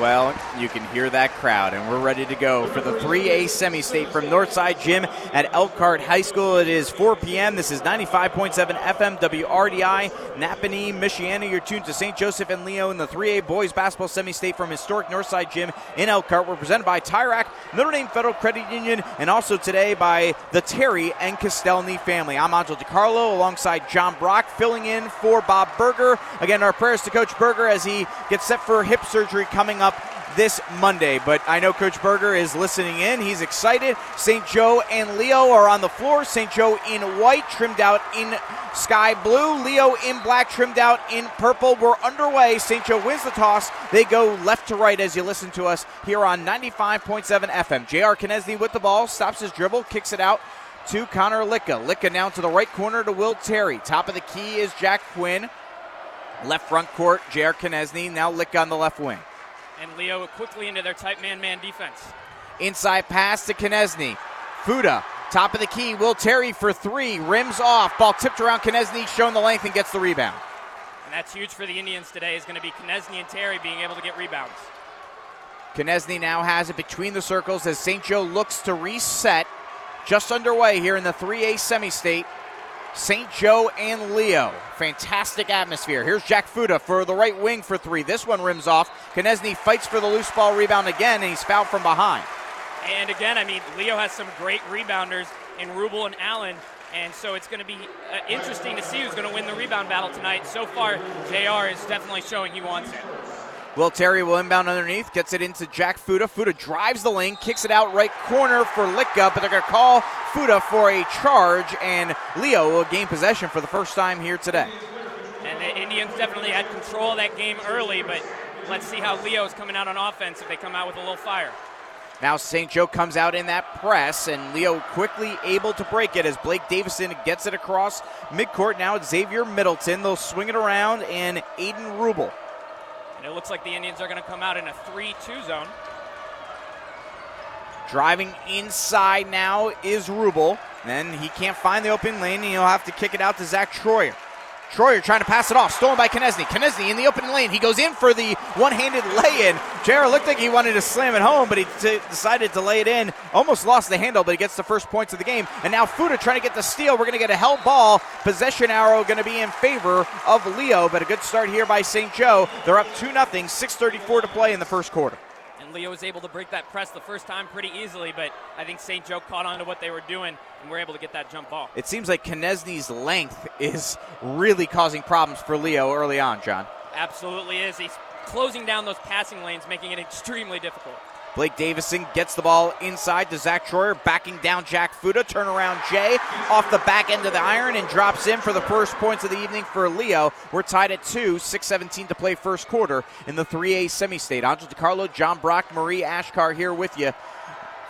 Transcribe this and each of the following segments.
Well, you can hear that crowd, and we're ready to go for the 3A semi state from Northside Gym at Elkhart High School. It is 4 p.m. This is 95.7 FM WRDI, Nappanee, Michiana. You're tuned to St. Joseph and Leo in the 3A boys basketball semi state from historic Northside Gym in Elkhart. We're presented by Tire Rack, Notre Dame Federal Credit Union, and also today by the Terry and Castelny family. I'm Angelo DiCarlo alongside John Brock, filling in for Bob Berger. Again, our prayers to Coach Berger as he gets set for hip surgery coming up this Monday. But I know Coach Berger is listening in. He's excited. St. Joe and Leo are on the floor. St. Joe in white, trimmed out in sky blue. Leo in black, trimmed out in purple. We're underway. St. Joe wins the toss. They go left to right as you listen to us here on 95.7 FM. J.R. Konieczny with the ball, stops his dribble, kicks it out to Connor Litka. Litka now to the right corner to Will Terry. Top of the key is Jack Quinn. Left front court, J.R. Konieczny. Now Litka on the left wing. And Leo quickly into their tight man man defense. Inside pass to Konieczny. Fuda, top of the key. Will Terry for three. Rims off. Ball tipped around Konieczny, showing the length and gets the rebound. And that's huge for the Indians today is going to be Konieczny and Terry being able to get rebounds. Konieczny now has it between the circles as St. Joe looks to reset. Just underway here in the 3A semi state. St. Joe and Leo. Fantastic atmosphere. Here's Jack Fuda for the right wing for three. This one rims off. Konieczny fights for the loose ball rebound again, and he's fouled from behind. And again, I mean, Leo has some great rebounders in Rubel and Allen. And so it's going to be uh, interesting to see who's going to win the rebound battle tonight. So far, JR is definitely showing he wants it. Will Terry will inbound underneath, gets it into Jack Fuda. Fuda drives the lane, kicks it out right corner for Litka, but they're going to call Fuda for a charge, and Leo will gain possession for the first time here today. And the Indians definitely had control of that game early, but let's see how Leo is coming out on offense if they come out with a little fire. Now St. Joe comes out in that press, and Leo quickly able to break it as Blake Davison gets it across midcourt. Now it's Xavier Middleton. They'll swing it around, and Aiden Rubel. And it looks like the Indians are going to come out in a 3 2 zone. Driving inside now is Rubel. Then he can't find the open lane, and he'll have to kick it out to Zach Troyer. Troyer trying to pass it off, stolen by Konieczny. Konieczny in the open lane. He goes in for the one-handed lay-in. JR looked like he wanted to slam it home, but he t- decided to lay it in. Almost lost the handle, but he gets the first points of the game. And now Fuda trying to get the steal. We're going to get a held ball. Possession arrow going to be in favor of Leo, but a good start here by St. Joe. They're up 2 0 6.34 to play in the first quarter. And Leo was able to break that press the first time pretty easily, but I think St. Joe caught on to what they were doing and were able to get that jump ball. It seems like Konieczny's length is really causing problems for Leo early on, John. Absolutely is. He's closing down those passing lanes, making it extremely difficult. Blake Davison gets the ball inside to Zach Troyer, backing down Jack Fuda. Turnaround Jay off the back end of the iron and drops in for the first points of the evening for Leo. We're tied at two, 6:17 to play first quarter in the 3A semi-state. Angel DiCarlo, John Brock, Marie Ashkar here with you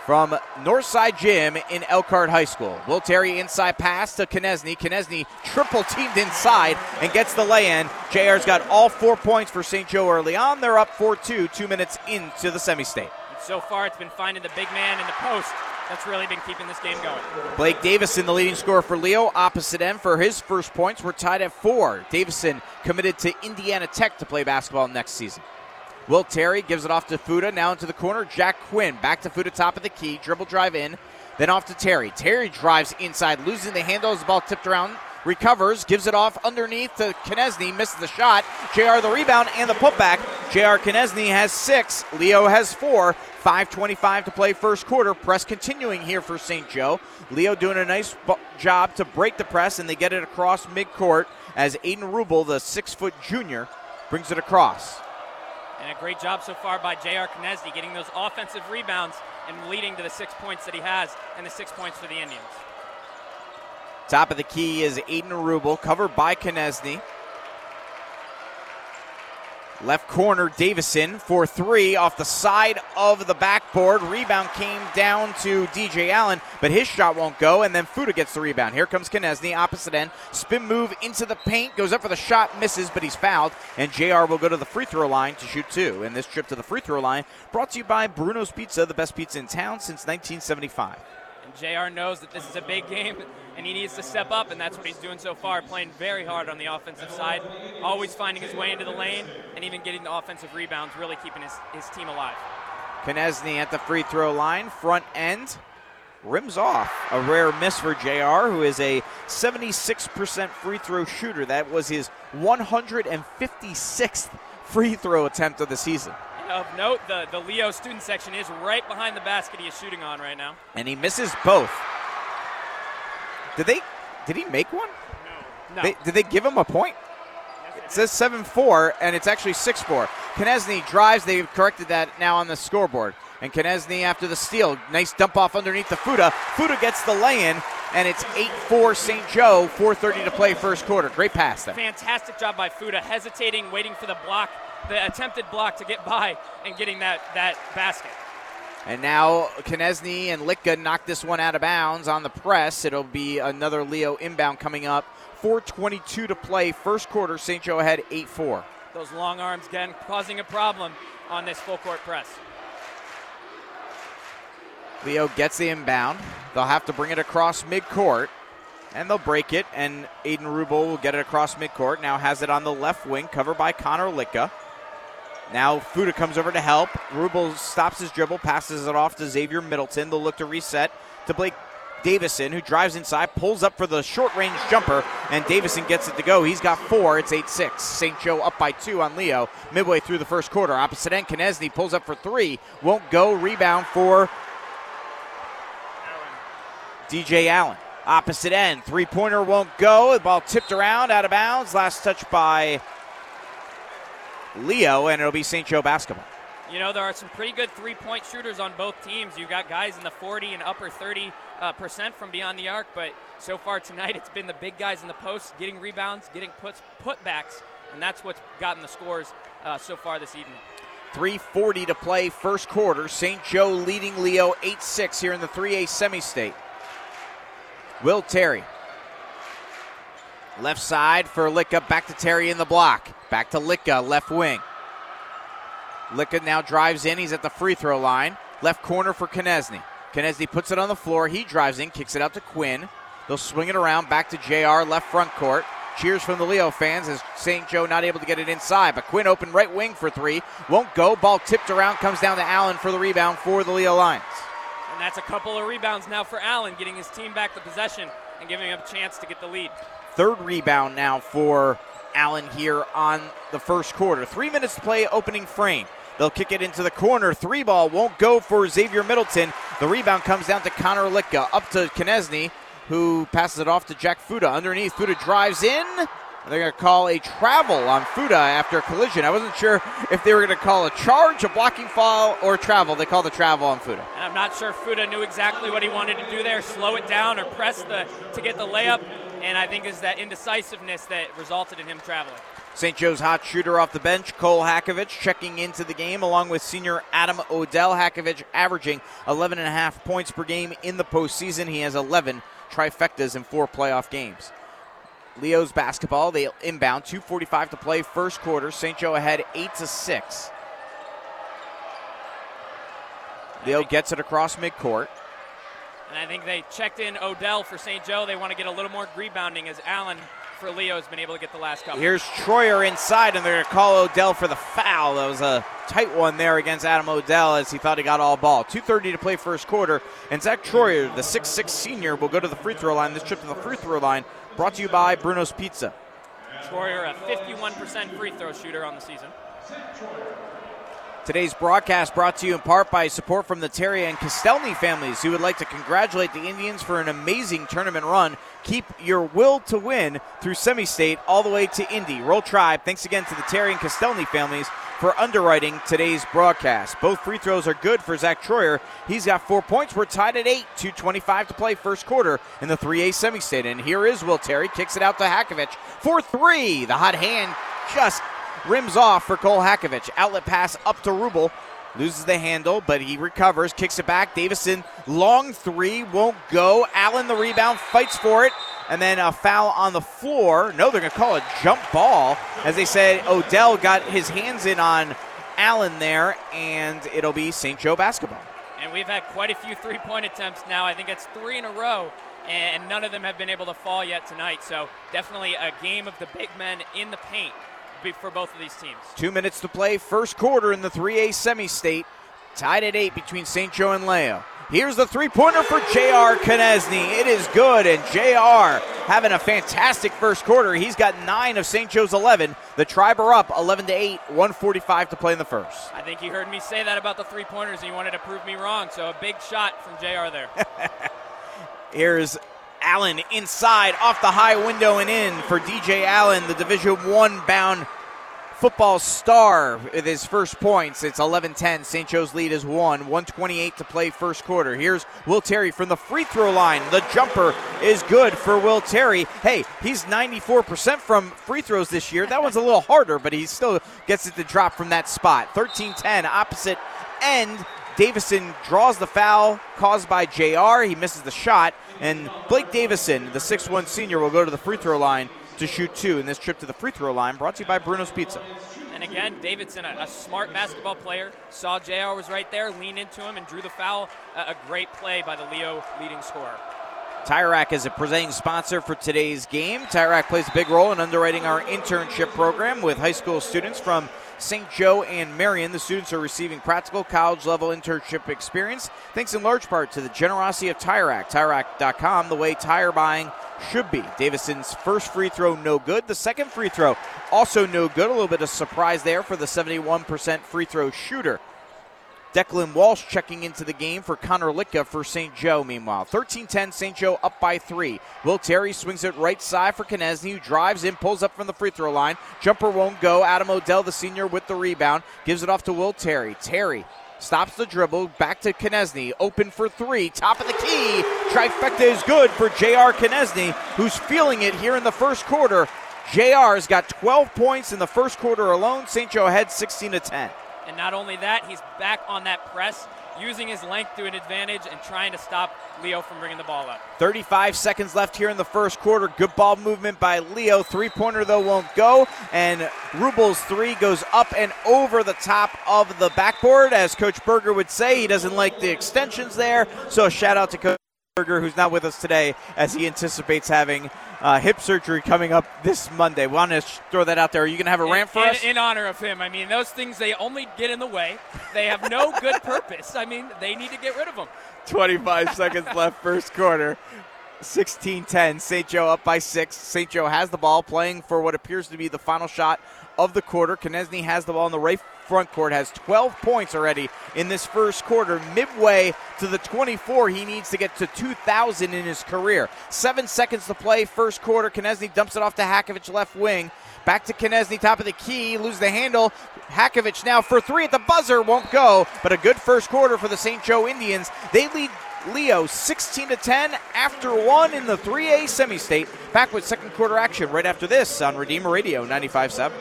from Northside Gym in Elkhart High School. Will Terry inside pass to Konieczny. Konieczny triple teamed inside and gets the lay in. JR's got all four points for St. Joe early on. They're up 4 2, two minutes into the semi state. So far, it's been finding the big man in the post that's really been keeping this game going. Blake Davison, the leading scorer for Leo, opposite end for his first points. We're tied at four. Davison committed to Indiana Tech to play basketball next season. Will Terry gives it off to Fuda, now into the corner. Jack Quinn back to Fuda, top of the key. Dribble drive in, then off to Terry. Terry drives inside, losing the handle as the ball tipped around. Recovers, gives it off underneath to Konieczny, misses the shot. JR the rebound and the putback. JR Konieczny has six, Leo has four. 5.25 to play first quarter. Press continuing here for St. Joe. Leo doing a nice job to break the press, and they get it across midcourt as Aiden Rubel, the six foot junior, brings it across. And a great job so far by J.R. Konieczny getting those offensive rebounds and leading to the six points that he has and the six points for the Indians. Top of the key is Aiden Rubel, covered by Konieczny. Left corner, Davison for three off the side of the backboard. Rebound came down to DJ Allen, but his shot won't go, and then Fuda gets the rebound. Here comes Konieczny, opposite end. Spin move into the paint, goes up for the shot, misses, but he's fouled, and JR will go to the free throw line to shoot two. And this trip to the free throw line brought to you by Bruno's Pizza, the best pizza in town since 1975. And JR knows that this is a big game and he needs to step up, and that's what he's doing so far, playing very hard on the offensive side, always finding his way into the lane, and even getting the offensive rebounds, really keeping his, his team alive. Konieczny at the free throw line, front end, rims off. A rare miss for JR, who is a 76% free throw shooter. That was his 156th free throw attempt of the season. Of note, the, the Leo student section is right behind the basket he is shooting on right now. And he misses both. Did they? Did he make one? No. They, did they give him a point? It says 7 4, and it's actually 6 4. Konieczny drives. They've corrected that now on the scoreboard. And Konieczny after the steal. Nice dump off underneath the Fuda. Fuda gets the lay in, and it's 8 4 St. Joe. 4.30 to play first quarter. Great pass there. Fantastic job by Fuda, hesitating, waiting for the block, the attempted block to get by, and getting that, that basket. And now Konieczny and Litka knock this one out of bounds on the press. It'll be another Leo inbound coming up. 4.22 to play, first quarter. St. Joe ahead 8 4. Those long arms again causing a problem on this full court press. Leo gets the inbound. They'll have to bring it across midcourt, and they'll break it. And Aiden Rubel will get it across midcourt. Now has it on the left wing, covered by Connor Litka. Now Fuda comes over to help. Rubel stops his dribble, passes it off to Xavier Middleton. They'll look to reset to Blake Davison, who drives inside, pulls up for the short range jumper, and Davison gets it to go. He's got four. It's 8 6. St. Joe up by two on Leo midway through the first quarter. Opposite end, Konieczny pulls up for three. Won't go. Rebound for DJ Allen. Opposite end, three pointer won't go. The ball tipped around, out of bounds. Last touch by Leo, and it'll be St. Joe basketball. You know, there are some pretty good three point shooters on both teams. You've got guys in the 40 and upper 30 uh, percent from beyond the arc, but so far tonight it's been the big guys in the post getting rebounds, getting puts, putbacks, and that's what's gotten the scores uh, so far this evening. 3.40 to play, first quarter. St. Joe leading Leo 8 6 here in the 3A semi state. Will Terry. Left side for Litka. Back to Terry in the block. Back to Litka, left wing. Litka now drives in. He's at the free throw line. Left corner for Konieczny. Konieczny puts it on the floor. He drives in, kicks it out to Quinn. They'll swing it around back to JR, left front court. Cheers from the Leo fans as St. Joe not able to get it inside. But Quinn open right wing for three. Won't go. Ball tipped around, comes down to Allen for the rebound for the Leo Lions. And that's a couple of rebounds now for Allen, getting his team back the possession and giving him a chance to get the lead. Third rebound now for Allen here on the first quarter. Three minutes to play, opening frame. They'll kick it into the corner. Three ball won't go for Xavier Middleton. The rebound comes down to Connor Litka. Up to Konieczny, who passes it off to Jack Fuda. Underneath, Fuda drives in. They're going to call a travel on Fuda after a collision. I wasn't sure if they were going to call a charge, a blocking foul, or travel. They call the travel on Fuda. And I'm not sure Fuda knew exactly what he wanted to do there, slow it down or press the to get the layup. And I think it's that indecisiveness that resulted in him traveling. St. Joe's hot shooter off the bench, Cole Hakovich, checking into the game along with senior Adam Odell. Hakovich averaging 11 and a half points per game in the postseason. He has 11 trifectas in four playoff games. Leo's basketball, they inbound, 2:45 to play, first quarter. St. Joe ahead, eight to six. Leo gets it across midcourt. And I think they checked in Odell for St. Joe. They want to get a little more rebounding as Allen for Leo has been able to get the last couple. Here's Troyer inside, and they're going to call Odell for the foul. That was a tight one there against Adam Odell as he thought he got all ball. 2.30 to play first quarter, and Zach Troyer, the 6'6 senior, will go to the free throw line. This trip to the free throw line brought to you by Bruno's Pizza. Troyer, a 51% free throw shooter on the season. Today's broadcast brought to you in part by support from the Terry and Castelny families who would like to congratulate the Indians for an amazing tournament run. Keep your will to win through semi state all the way to Indy. Roll Tribe, thanks again to the Terry and Castelny families for underwriting today's broadcast. Both free throws are good for Zach Troyer. He's got four points. We're tied at eight, 2.25 to play first quarter in the 3A semi state. And here is Will Terry, kicks it out to Hakovich for three. The hot hand just rims off for Cole Hakovich. Outlet pass up to Rubel. Loses the handle, but he recovers, kicks it back. Davison, long three, won't go. Allen, the rebound, fights for it, and then a foul on the floor. No, they're going to call a jump ball. As they said, Odell got his hands in on Allen there, and it'll be St. Joe basketball. And we've had quite a few three point attempts now. I think it's three in a row and none of them have been able to fall yet tonight. So definitely a game of the big men in the paint for both of these teams. Two minutes to play, first quarter in the 3A semi-state. Tied at eight between St. Joe and Leo. Here's the three pointer for J.R. Konieczny. It is good, and J.R. having a fantastic first quarter. He's got nine of St. Joe's 11. The Tribe are up 11 to 8, 145 to play in the first. I think you heard me say that about the three pointers, and you wanted to prove me wrong. So a big shot from J.R. there. Here's Allen inside, off the high window and in for DJ Allen, the Division One bound football star with his first points. It's 11 10. St. Joe's lead is one. 128 to play first quarter. Here's Will Terry from the free throw line. The jumper is good for Will Terry. Hey, he's 94% from free throws this year. That one's a little harder, but he still gets it to drop from that spot. 13 10, opposite end. Davison draws the foul caused by JR. He misses the shot. And Blake Davison, the 6'1 senior, will go to the free throw line to shoot two in this trip to the free throw line, brought to you by Bruno's Pizza. And again, Davison, a, a smart basketball player, saw JR was right there, leaned into him, and drew the foul. a great play by the Leo leading scorer. Tire Rack is a presenting sponsor for today's game. Tire Rack plays a big role in underwriting our internship program with high school students from St. Joe and Marion. The students are receiving practical college level internship experience thanks in large part to the generosity of Tire Rack. TireRack.com, the way tire buying should be. Davison's first free throw, no good. The second free throw, also no good. A little bit of surprise there for the 71% free throw shooter. Declan Walsh checking into the game for Connor Litka for St. Joe, meanwhile. 13 10, St. Joe up by three. Will Terry swings it right side for Konieczny, who drives in, pulls up from the free throw line. Jumper won't go. Adam Odell, the senior, with the rebound, gives it off to Will Terry. Terry stops the dribble, back to Konieczny, open for three, top of the key. Trifecta is good for J.R. Konieczny, who's feeling it here in the first quarter. JR's got 12 points in the first quarter alone. St. Joe ahead 16 to 10. And not only that, he's back on that press, using his length to an advantage and trying to stop Leo from bringing the ball up. 35 seconds left here in the first quarter. Good ball movement by Leo. Three pointer, though, won't go. And Rubel's three goes up and over the top of the backboard. As Coach Berger would say, he doesn't like the extensions there. So a shout out to Coach Berger, who's not with us today, as he anticipates having uh, hip surgery coming up this Monday. Want to throw that out there. Are you going to have a in, rant for in, us? In honor of him. I mean, those things, they only get in the way. They have no good purpose. I mean, they need to get rid of them. 25 seconds left, first quarter. 16 10. St. Joe up by six. St. Joe has the ball playing for what appears to be the final shot of the quarter. Konieczny has the ball in the right front court, has 12 points already in this first quarter. Midway to the 24, he needs to get to 2,000 in his career. Seven seconds to play, first quarter. Konieczny dumps it off to Hakovich, left wing. Back to Konieczny, top of the key, lose the handle. Hakovich now for three at the buzzer, won't go, but a good first quarter for the St. Joe Indians. They lead Leo 16 to 10 after one in the 3A semi-state. Back with second quarter action right after this on Redeemer Radio 95.7.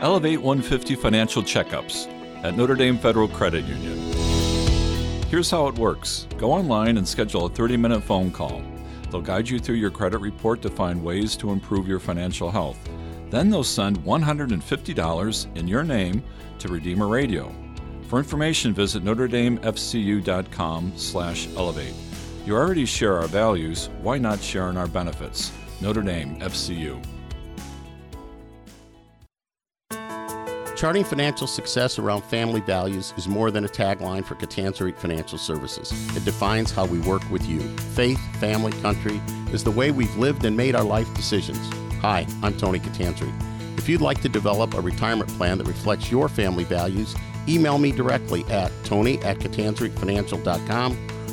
Elevate 150 financial checkups at Notre Dame Federal Credit Union. Here's how it works go online and schedule a 30 minute phone call. They'll guide you through your credit report to find ways to improve your financial health. Then they'll send $150 in your name to Redeemer Radio. For information, visit NotreDameFCU.com slash elevate. You already share our values, why not share in our benefits? Notre Dame FCU. Charting financial success around family values is more than a tagline for Catanzarite Financial Services. It defines how we work with you. Faith, family, country is the way we've lived and made our life decisions. Hi, I'm Tony Catanzarite. If you'd like to develop a retirement plan that reflects your family values, email me directly at tony at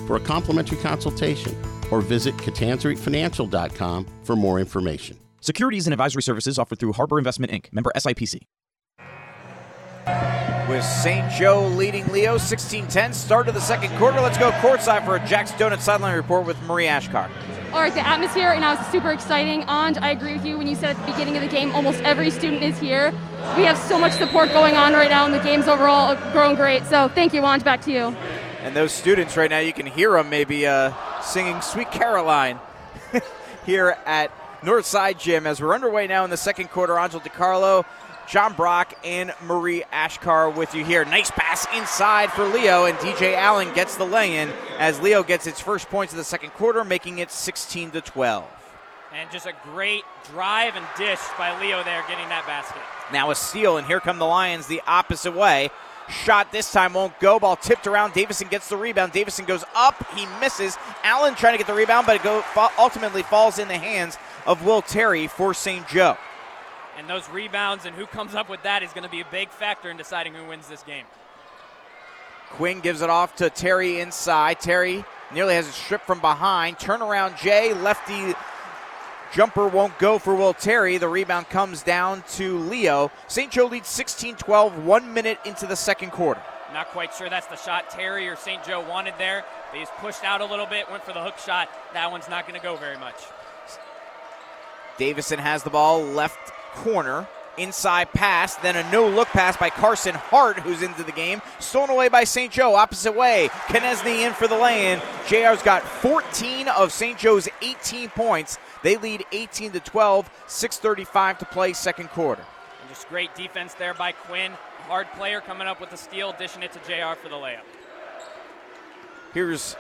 for a complimentary consultation or visit catanzaritefinancial.com for more information. Securities and advisory services offered through Harbor Investment Inc., member SIPC with St. Joe leading Leo 16 10. Start of the second quarter. Let's go courtside for a Jack's Donut sideline report with Marie Ashkar. All right, the atmosphere right now is super exciting. And I agree with you when you said at the beginning of the game, almost every student is here. We have so much support going on right now, and the game's overall growing great. So thank you, Anj. Back to you. And those students right now, you can hear them maybe uh, singing Sweet Caroline here at Northside Gym as we're underway now in the second quarter. Angel DiCarlo John Brock and Marie Ashkar with you here. Nice pass inside for Leo, and DJ Allen gets the lay in as Leo gets its first points of the second quarter, making it 16 to 12. And just a great drive and dish by Leo there, getting that basket. Now a steal, and here come the Lions the opposite way. Shot this time won't go. Ball tipped around. Davison gets the rebound. Davison goes up. He misses. Allen trying to get the rebound, but it go, ultimately falls in the hands of Will Terry for St. Joe. And those rebounds and who comes up with that is going to be a big factor in deciding who wins this game. Quinn gives it off to Terry inside. Terry nearly has a strip from behind. Turnaround Jay, lefty jumper won't go for Will Terry. The rebound comes down to Leo. St. Joe leads 16 12, one minute into the second quarter. Not quite sure that's the shot Terry or St. Joe wanted there. He's pushed out a little bit, went for the hook shot. That one's not going to go very much. Davison has the ball left corner. Inside pass, then a no look pass by Carson Hart, who's into the game. Stolen away by St. Joe, opposite way. Konieczny in for the lay in. JR's got 14 of St. Joe's 18 points. They lead 18 to 12, 6.35 to play, second quarter. And just great defense there by Quinn. Hard player coming up with the steal, dishing it to JR for the layup. Here's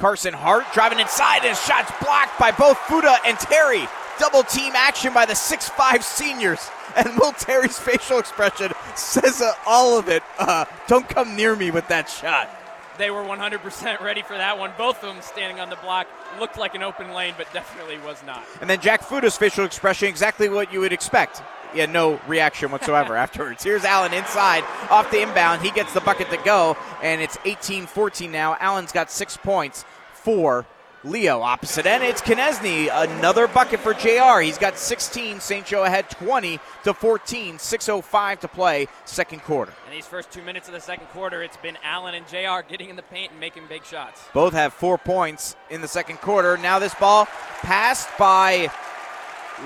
Carson Hart driving inside, and shots blocked by both Fuda and Terry. Double team action by the six-five seniors. And Will Terry's facial expression says uh, all of it. Uh, don't come near me with that shot. They were 100% ready for that one. Both of them standing on the block. Looked like an open lane, but definitely was not. And then Jack Fuda's facial expression, exactly what you would expect. Yeah, no reaction whatsoever afterwards. Here's Allen inside, off the inbound. He gets the bucket to go, and it's 18 14 now. Allen's got six points, four Leo opposite end. It's Konieczny, another bucket for JR. He's got 16. St. Joe ahead 20 to 14. 6:05 to play, second quarter. In these first two minutes of the second quarter, it's been Allen and JR getting in the paint and making big shots. Both have four points in the second quarter. Now this ball passed by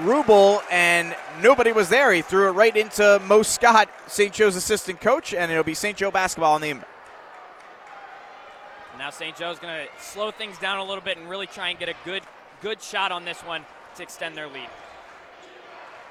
Rubel, and nobody was there. He threw it right into Mo Scott, St. Joe's assistant coach, and it'll be St. Joe basketball on the inbound. Now St. Joe's going to slow things down a little bit and really try and get a good good shot on this one to extend their lead.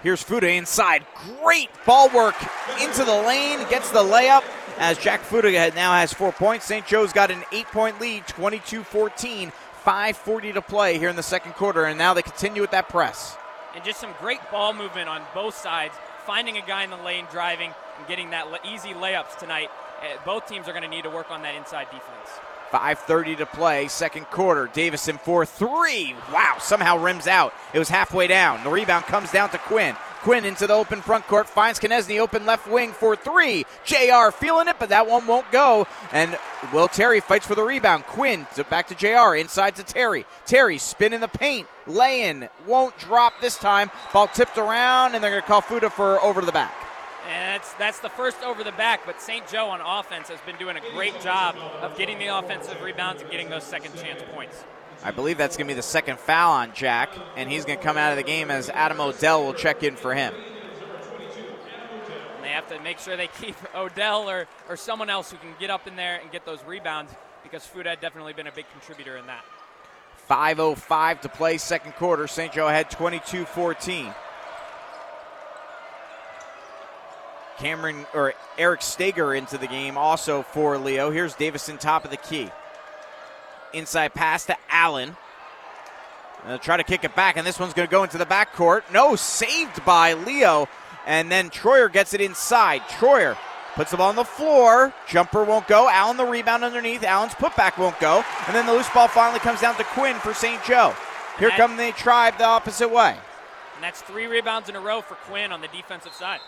Here's Fuda inside. Great ball work into the lane. Gets the layup as Jack Fuda now has four points. St. Joe's got an eight point lead, 22 14. 5.40 to play here in the second quarter, and now they continue with that press. And just some great ball movement on both sides, finding a guy in the lane driving and getting that easy layups tonight. Uh, both teams are going to need to work on that inside defense. 5.30 to play, second quarter. Davison for three. Wow, somehow rims out. It was halfway down. The rebound comes down to Quinn. Quinn into the open front court, finds Konieczny open left wing for three. JR feeling it, but that one won't go. And Will Terry fights for the rebound. Quinn to back to JR, inside to Terry. Terry spin in the paint, lay in, won't drop this time. Ball tipped around, and they're going to call Fuda for over to the back. And that's that's the first over the back, but St. Joe on offense has been doing a great job of getting the offensive rebounds and getting those second chance points. I believe that's going to be the second foul on Jack, and he's going to come out of the game as Adam Odell will check in for him. And they have to make sure they keep Odell or, or someone else who can get up in there and get those rebounds because Fuda had definitely been a big contributor in that. 5.05 to play, second quarter. St. Joe had 22 14. Cameron or Eric Stager into the game also for Leo. Here's Davison top of the key. Inside pass to Allen. Try to kick it back, and this one's going to go into the backcourt. No, saved by Leo. And then Troyer gets it inside. Troyer puts the ball on the floor. Jumper won't go. Allen the rebound underneath. Allen's putback won't go. And then the loose ball finally comes down to Quinn for St. Joe. Here that, come the tribe the opposite way. And that's three rebounds in a row for Quinn on the defensive side.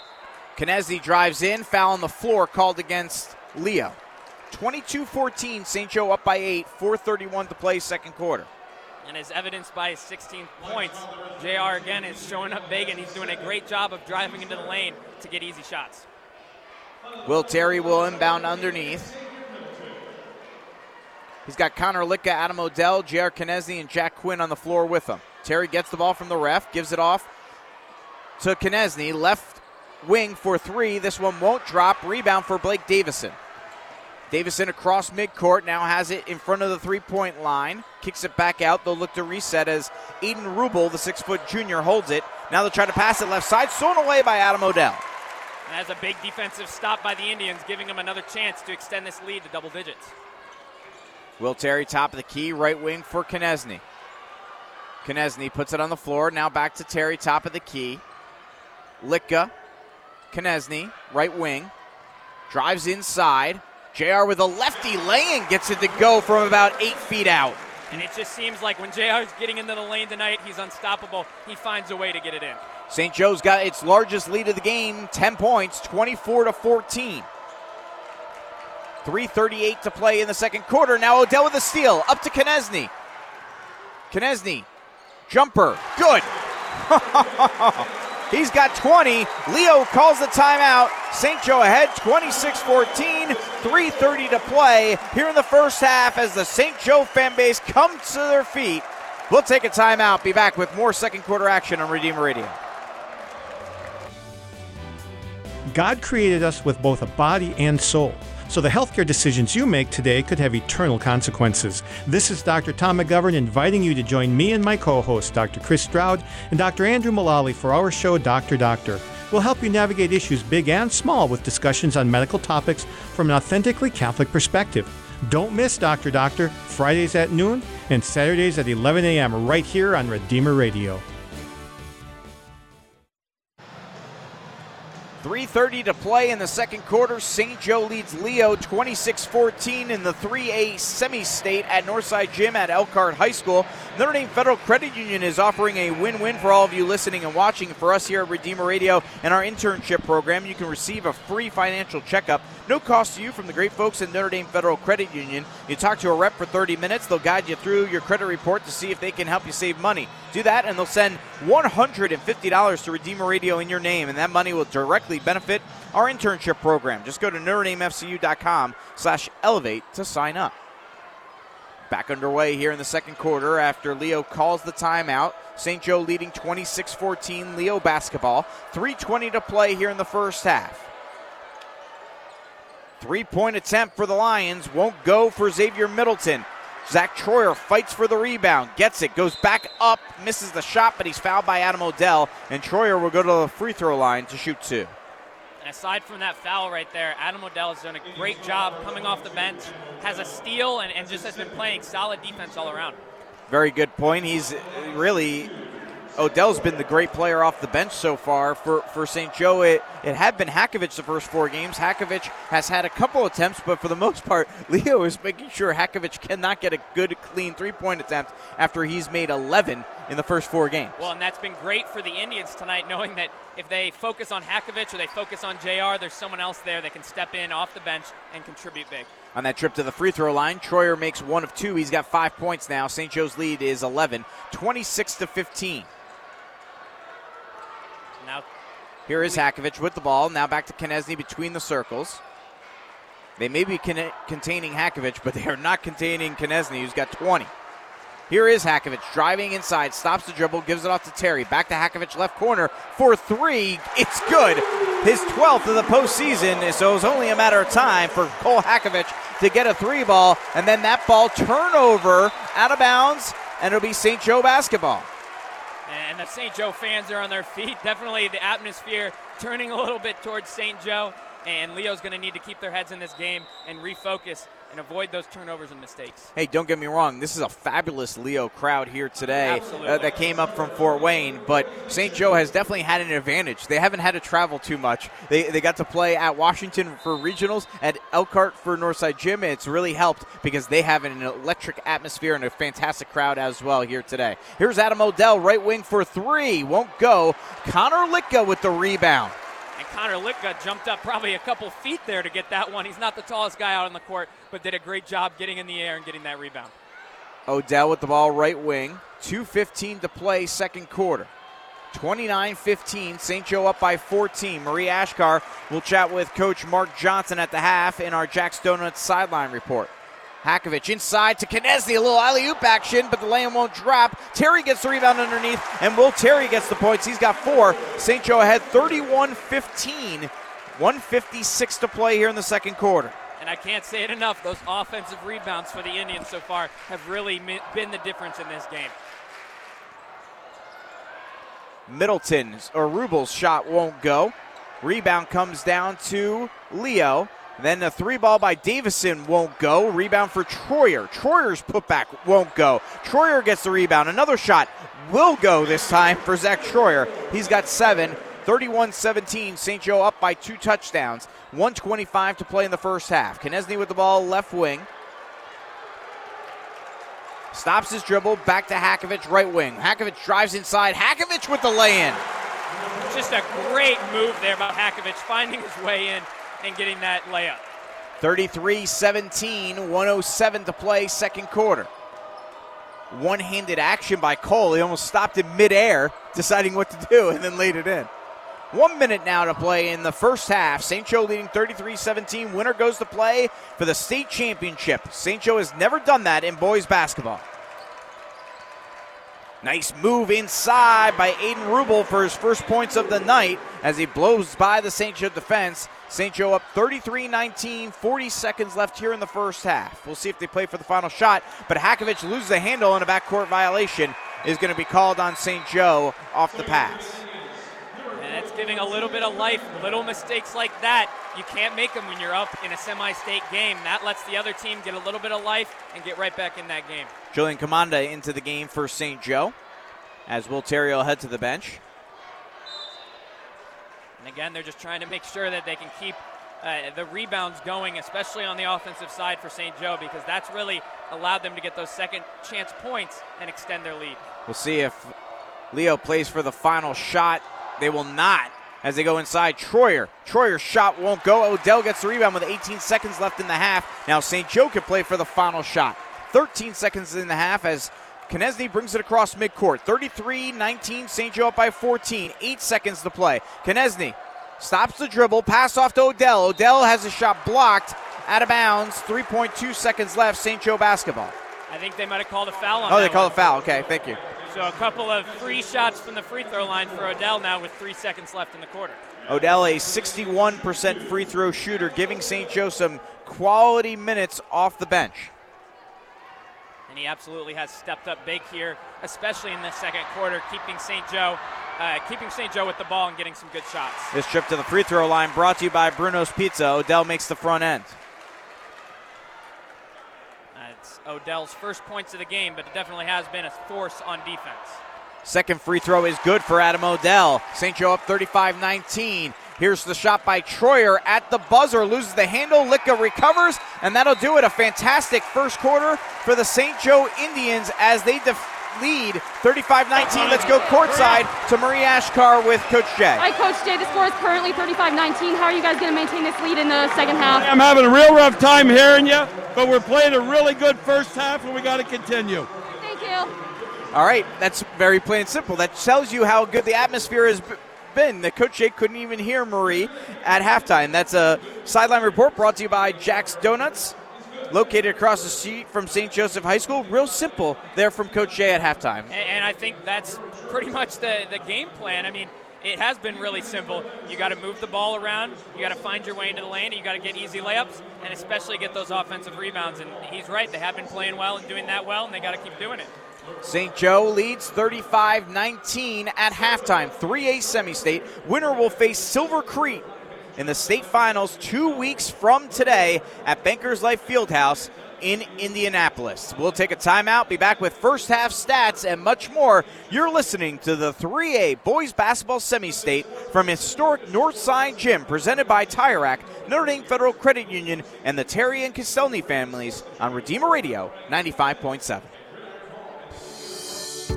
Konieczny drives in, foul on the floor called against Leo. 22 14, St. Joe up by 8, 4.31 to play, second quarter. And as evidenced by his 16 points, JR again is showing up big and he's doing a great job of driving into the lane to get easy shots. Will Terry will inbound underneath. He's got Connor Litka, Adam Odell, J.R. Konieczny, and Jack Quinn on the floor with him. Terry gets the ball from the ref, gives it off to Konieczny, left wing for three. This one won't drop. Rebound for Blake Davison. Davison across midcourt now has it in front of the three point line. Kicks it back out. They'll look to reset as Aiden Rubel, the six foot junior, holds it. Now they'll try to pass it left side. Sewn away by Adam Odell. And that's a big defensive stop by the Indians, giving them another chance to extend this lead to double digits. Will Terry, top of the key, right wing for Konieczny. Konieczny puts it on the floor. Now back to Terry, top of the key. Litka, Konieczny, right wing, drives inside. JR with a lefty lane gets it to go from about eight feet out. And it just seems like when JR is getting into the lane tonight, he's unstoppable. He finds a way to get it in. St. Joe's got its largest lead of the game, 10 points, 24 to 14. 3.38 to play in the second quarter. Now Odell with a steal. Up to Konieczny. Konieczny. Jumper. Good. He's got 20. Leo calls the timeout. St. Joe ahead 26 14. 3.30 to play here in the first half as the St. Joe fan base comes to their feet. We'll take a timeout. Be back with more second quarter action on Redeemer Radio. God created us with both a body and soul. So the healthcare decisions you make today could have eternal consequences. This is Dr. Tom McGovern inviting you to join me and my co host, Dr. Chris Stroud, and Dr. Andrew Mullally for our show, Dr. Doctor. We'll help you navigate issues big and small with discussions on medical topics from an authentically Catholic perspective. Don't miss Dr. Doctor, Fridays at noon and Saturdays at 11 a.m. right here on Redeemer Radio. 3.30 to play in the second quarter. St. Joe leads Leo 26 14 in the 3A semi state at Northside Gym at Elkhart High School. Notre Dame Federal Credit Union is offering a win win for all of you listening and watching. For us here at Redeemer Radio and our internship program, you can receive a free financial checkup, no cost to you, from the great folks at Notre Dame Federal Credit Union. You talk to a rep for 30 minutes, they'll guide you through your credit report to see if they can help you save money. Do that, and they'll send $150 to Redeemer Radio in your name, and that money will directly benefit our internship program. Just go to NotreDameFCU.com slash elevate to sign up. Back underway here in the second quarter after Leo calls the timeout. St. Joe leading 26 14, Leo basketball. 3.20 to play here in the first half. Three point attempt for the Lions won't go for Xavier Middleton. Zach Troyer fights for the rebound, gets it, goes back up, misses the shot, but he's fouled by Adam Odell, and Troyer will go to the free throw line to shoot two. And aside from that foul right there, Adam Odell has done a great job coming off the bench, has a steal, and, and just has been playing solid defense all around. Very good point. He's uh, really Odell's been the great player off the bench so far for, for St. Joe. It, it had been Hakovich the first four games. Hakovich has had a couple attempts, but for the most part, Leo is making sure Hakovich cannot get a good, clean three point attempt after he's made 11 in the first four games. Well, and that's been great for the Indians tonight, knowing that if they focus on Hakovich or they focus on JR, there's someone else there that can step in off the bench and contribute big. On that trip to the free throw line, Troyer makes one of two. He's got five points now. St. Joe's lead is 11, 26 to 15. Now, Here is Hakovich with the ball. Now back to Konieczny between the circles. They may be con- containing Hakovich, but they are not containing Konieczny, who's got 20. Here is Hakovich driving inside, stops the dribble, gives it off to Terry. Back to Hakovich, left corner for three. It's good. His 12th of the postseason, so it's only a matter of time for Cole Hakovich to get a three ball, and then that ball turnover out of bounds, and it'll be St. Joe basketball. and the St. Joe fans are on their feet. Definitely the atmosphere turning a little bit towards St. Joe. And Leo's going to need to keep their heads in this game and refocus and avoid those turnovers and mistakes. Hey, don't get me wrong. This is a fabulous Leo crowd here today uh, that came up from Fort Wayne, but St. Joe has definitely had an advantage. They haven't had to travel too much. They, they got to play at Washington for regionals, at Elkhart for Northside Gym, and it's really helped because they have an electric atmosphere and a fantastic crowd as well here today. Here's Adam Odell, right wing for three. Won't go. Connor Litka with the rebound. Connor Litka jumped up probably a couple feet there to get that one. He's not the tallest guy out on the court, but did a great job getting in the air and getting that rebound. Odell with the ball right wing. 2.15 to play, second quarter. 29 15. St. Joe up by 14. Marie Ashkar will chat with Coach Mark Johnson at the half in our Jack's Donuts sideline report. Hakovich inside to Konieczny, a little alley oop action, but the lane won't drop. Terry gets the rebound underneath, and Will Terry gets the points. He's got four. St. Joe ahead 31 15. 156 to play here in the second quarter. And I can't say it enough. Those offensive rebounds for the Indians so far have really been the difference in this game. Middleton's or Rubel's shot won't go. Rebound comes down to Leo. Then the three ball by Davison won't go. Rebound for Troyer. Troyer's putback won't go. Troyer gets the rebound. Another shot will go this time for Zach Troyer. He's got seven. 31 17. St. Joe up by two touchdowns. 125 to play in the first half. Konieczny with the ball left wing. Stops his dribble. Back to Hakovich, right wing. Hakovich drives inside. Hakovich with the lay in. Just a great move there by Hakovich, finding his way in and getting that layup. 33 17, 107 to play, second quarter. One handed action by Cole. He almost stopped in midair, deciding what to do, and then laid it in. One minute now to play in the first half. St. Joe leading 33 17. Winner goes to play for the state championship. St. Joe has never done that in boys basketball. Nice move inside by Aiden Rubel for his first points of the night as he blows by the St. Joe defense. St. Joe up 33 19, 40 seconds left here in the first half. We'll see if they play for the final shot, but Hakovich loses the handle and a backcourt violation is going to be called on St. Joe off the pass. And that's giving a little bit of life. Little mistakes like that, you can't make them when you're up in a semi state game. That lets the other team get a little bit of life and get right back in that game. Julian Commanda into the game for St. Joe as Will Terrio head to the bench. And again, they're just trying to make sure that they can keep uh, the rebounds going, especially on the offensive side for St. Joe, because that's really allowed them to get those second chance points and extend their lead. We'll see if Leo plays for the final shot. They will not as they go inside. Troyer. Troyer's shot won't go. Odell gets the rebound with 18 seconds left in the half. Now St. Joe can play for the final shot. 13 seconds in the half as Konieczny brings it across midcourt. 33 19, St. Joe up by 14. Eight seconds to play. Konieczny stops the dribble, pass off to Odell. Odell has a shot blocked out of bounds. 3.2 seconds left, St. Joe basketball. I think they might have called a foul on Oh, they called a foul. Okay, thank you. So a couple of free shots from the free throw line for Odell now with three seconds left in the quarter. Odell, a 61% free throw shooter, giving St. Joe some quality minutes off the bench. And he absolutely has stepped up big here, especially in the second quarter, keeping St. Joe, uh, keeping St. Joe with the ball and getting some good shots. This trip to the free throw line brought to you by Bruno's Pizza. Odell makes the front end. It's Odell's first points of the game, but it definitely has been a force on defense. Second free throw is good for Adam Odell. St. Joe up 35 19. Here's the shot by Troyer at the buzzer, loses the handle. Litka recovers, and that'll do it. A fantastic first quarter for the St. Joe Indians as they def- lead 35 19. Let's go courtside to Marie Ashkar with Coach Jay. Hi, Coach Jay. The score is currently 35-19. How are you guys going to maintain this lead in the second half? I'm having a real rough time hearing you, but we're playing a really good first half, and we got to continue. Thank you. All right, that's very plain and simple. That tells you how good the atmosphere has b- been. The coach Jay couldn't even hear Marie at halftime. That's a sideline report brought to you by Jack's Donuts, located across the street from St. Joseph High School. Real simple there from Coach Jay at halftime. And, and I think that's pretty much the, the game plan. I mean, it has been really simple. You got to move the ball around, you got to find your way into the lane, you got to get easy layups, and especially get those offensive rebounds. And he's right; they have been playing well and doing that well, and they got to keep doing it. St. Joe leads 35 19 at halftime. 3A semi state. Winner will face Silver Creek in the state finals two weeks from today at Bankers Life Fieldhouse in Indianapolis. We'll take a timeout, be back with first half stats and much more. You're listening to the 3A Boys Basketball Semi State from historic Northside Gym, presented by Tire Rack, Notre Dame Federal Credit Union, and the Terry and Castelny families on Redeemer Radio 95.7.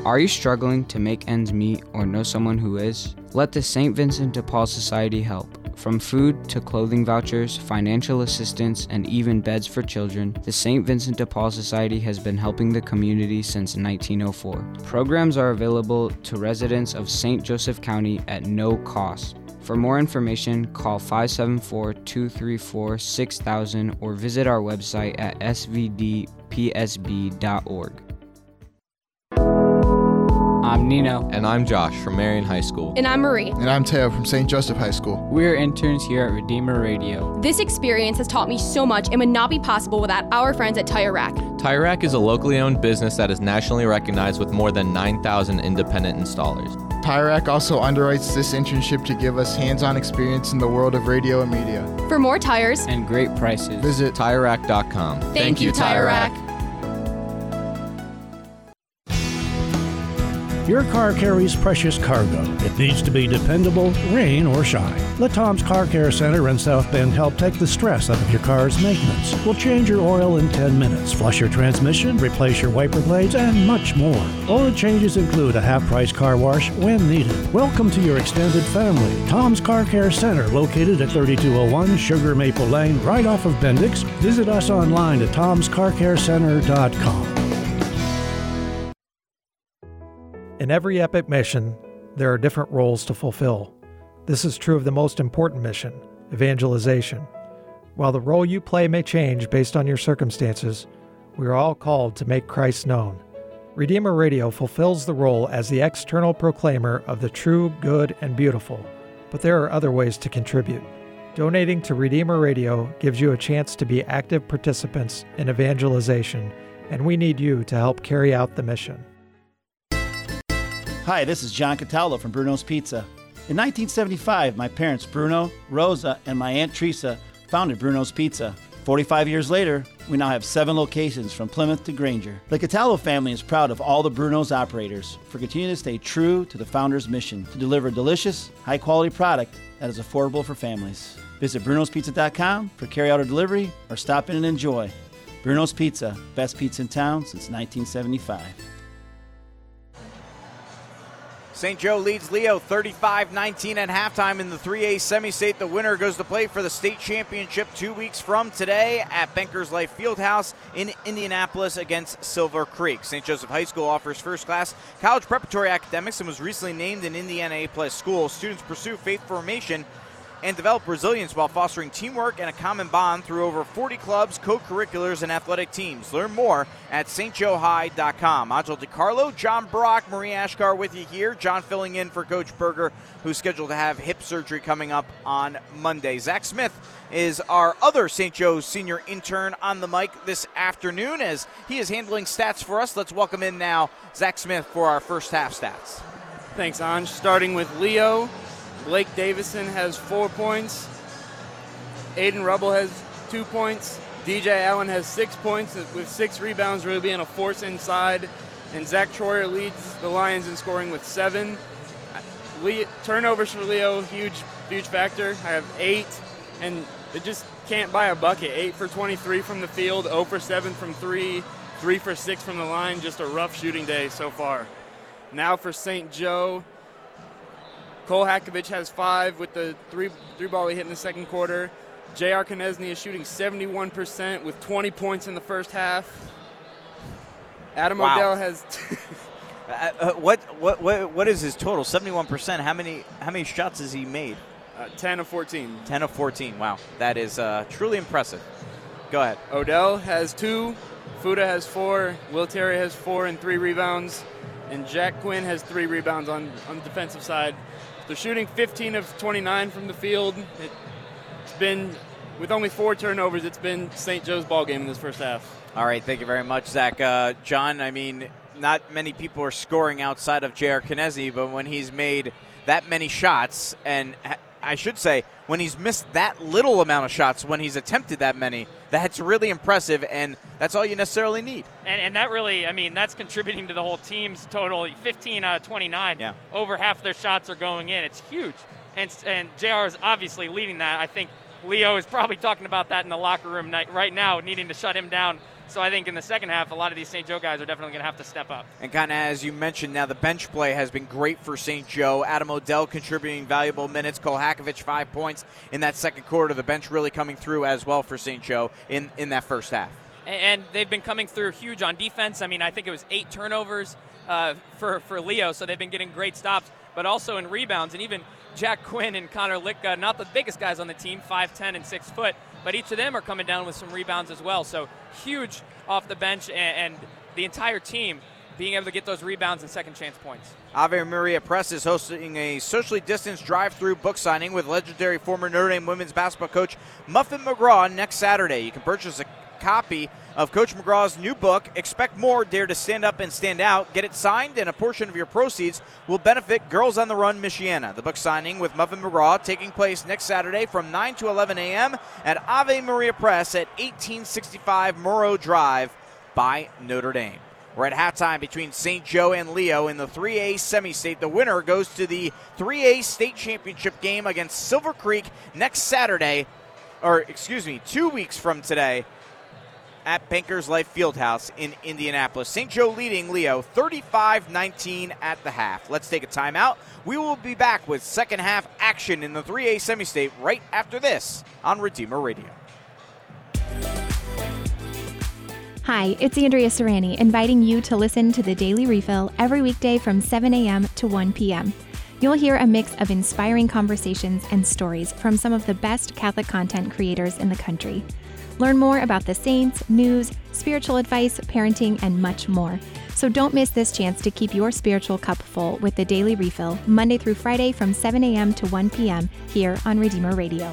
Are you struggling to make ends meet or know someone who is? Let the St. Vincent de Paul Society help. From food to clothing vouchers, financial assistance, and even beds for children, the St. Vincent de Paul Society has been helping the community since 1904. Programs are available to residents of St. Joseph County at no cost. For more information, call 574 234 6000 or visit our website at svdpsb.org. I'm Nino. And I'm Josh from Marion High School. And I'm Marie. And I'm Teo from St. Joseph High School. We're interns here at Redeemer Radio. This experience has taught me so much and would not be possible without our friends at Tire Rack. Tire Rack is a locally owned business that is nationally recognized with more than 9,000 independent installers. Tire Rack also underwrites this internship to give us hands on experience in the world of radio and media. For more tires and great prices, visit TireRack.com. Thank, Thank you, Tire Rack. Your car carries precious cargo. It needs to be dependable, rain or shine. Let Tom's Car Care Center in South Bend help take the stress out of your car's maintenance. We'll change your oil in 10 minutes, flush your transmission, replace your wiper blades, and much more. All the changes include a half price car wash when needed. Welcome to your extended family. Tom's Car Care Center, located at 3201 Sugar Maple Lane, right off of Bendix. Visit us online at tomscarcarecenter.com. In every epic mission, there are different roles to fulfill. This is true of the most important mission, evangelization. While the role you play may change based on your circumstances, we are all called to make Christ known. Redeemer Radio fulfills the role as the external proclaimer of the true, good, and beautiful, but there are other ways to contribute. Donating to Redeemer Radio gives you a chance to be active participants in evangelization, and we need you to help carry out the mission. Hi, this is John Cataldo from Bruno's Pizza. In 1975, my parents Bruno, Rosa, and my Aunt Teresa founded Bruno's Pizza. 45 years later, we now have seven locations from Plymouth to Granger. The Cataldo family is proud of all the Bruno's operators for continuing to stay true to the founder's mission to deliver delicious, high quality product that is affordable for families. Visit Bruno'sPizza.com for carryout or delivery or stop in and enjoy. Bruno's Pizza, best pizza in town since 1975. St. Joe leads Leo 35 19 at halftime in the 3A semi state. The winner goes to play for the state championship two weeks from today at Bankers Life Fieldhouse in Indianapolis against Silver Creek. St. Joseph High School offers first class college preparatory academics and was recently named an Indiana A plus school. Students pursue faith formation and develop resilience while fostering teamwork and a common bond through over 40 clubs, co-curriculars, and athletic teams. Learn more at stjoehigh.com. Angel DiCarlo, John Brock, Marie Ashkar with you here. John filling in for Coach Berger, who's scheduled to have hip surgery coming up on Monday. Zach Smith is our other St. Joe's senior intern on the mic this afternoon as he is handling stats for us. Let's welcome in now Zach Smith for our first half stats. Thanks, Anj. Starting with Leo. Blake Davison has four points. Aiden Rubel has two points. DJ Allen has six points with six rebounds, really being a force inside. And Zach Troyer leads the Lions in scoring with seven. Le- turnovers for Leo, huge, huge factor. I have eight, and they just can't buy a bucket. Eight for 23 from the field, 0 for 7 from three, three for six from the line. Just a rough shooting day so far. Now for St. Joe, Cole Hakovich has five with the three three ball he hit in the second quarter. J.R. Konieczny is shooting 71% with 20 points in the first half. Adam Wow. Odell has Uh, uh, what, what what what is his total? Seventy-one percent. How many how many shots has he made? uh, 10 of 14. Ten of fourteen. Wow, that is uh, truly impressive. Go ahead. Odell has two. Fuda has four. Will Terry has four and three rebounds. And Jack Quinn has three rebounds on, on the defensive side. They're shooting 15 of 29 from the field. It, it's been, with only four turnovers, it's been St. Joe's ball game in this first half. All right, thank you very much, Zach. Uh, John, I mean, not many people are scoring outside of J.R. Konieczny, but when he's made that many shots, and ha- I should say, when he's missed that little amount of shots, when he's attempted that many, that's really impressive, and that's all you necessarily need. And, and that really, I mean, that's contributing to the whole team's total 15 out of 29. Yeah. Over half their shots are going in. It's huge. And, and JR is obviously leading that. I think Leo is probably talking about that in the locker room night, right now, needing to shut him down. So I think in the second half, a lot of these St. Joe guys are definitely going to have to step up. And kind of as you mentioned, now the bench play has been great for St. Joe. Adam Odell contributing valuable minutes. Cole Hakovich five points in that second quarter. The bench really coming through as well for St. Joe in, in that first half. and they've been coming through huge on defense. I mean, I think it was eight turnovers uh, for for Leo, so they've been getting great stops, but also in rebounds. And even Jack Quinn and Connor Litka, not the biggest guys on the team, 5'10 and 6 foot, but each of them are coming down with some rebounds as well. So huge off the bench, and, and the entire team being able to get those rebounds and second chance points. Ave Maria Press is hosting a socially distanced drive-through book signing with legendary former Notre Dame women's basketball coach Muffin McGraw next Saturday. You can purchase a copy of Coach McGraw's new book, Expect More, Dare to Stand Up and Stand Out. Get it signed, and a portion of your proceeds will benefit Girls on the Run Michiana. The book signing with Muffin McGraw taking place next Saturday from 9 to 11 a.m. at Ave Maria Press at 1865 Morrow Drive by Notre Dame. We're at halftime between St. Joe and Leo in the 3A semi state. The winner goes to the 3A state championship game against Silver Creek next Saturday, or excuse me, two weeks from today at Bankers Life Fieldhouse in Indianapolis. St. Joe leading Leo 35 19 at the half. Let's take a timeout. We will be back with second half action in the 3A semi state right after this on Redeemer Radio. Hi, it's Andrea Serrani, inviting you to listen to the Daily Refill every weekday from 7 a.m. to 1 p.m. You'll hear a mix of inspiring conversations and stories from some of the best Catholic content creators in the country. Learn more about the saints, news, spiritual advice, parenting, and much more. So don't miss this chance to keep your spiritual cup full with the Daily Refill, Monday through Friday from 7 a.m. to 1 p.m. here on Redeemer Radio.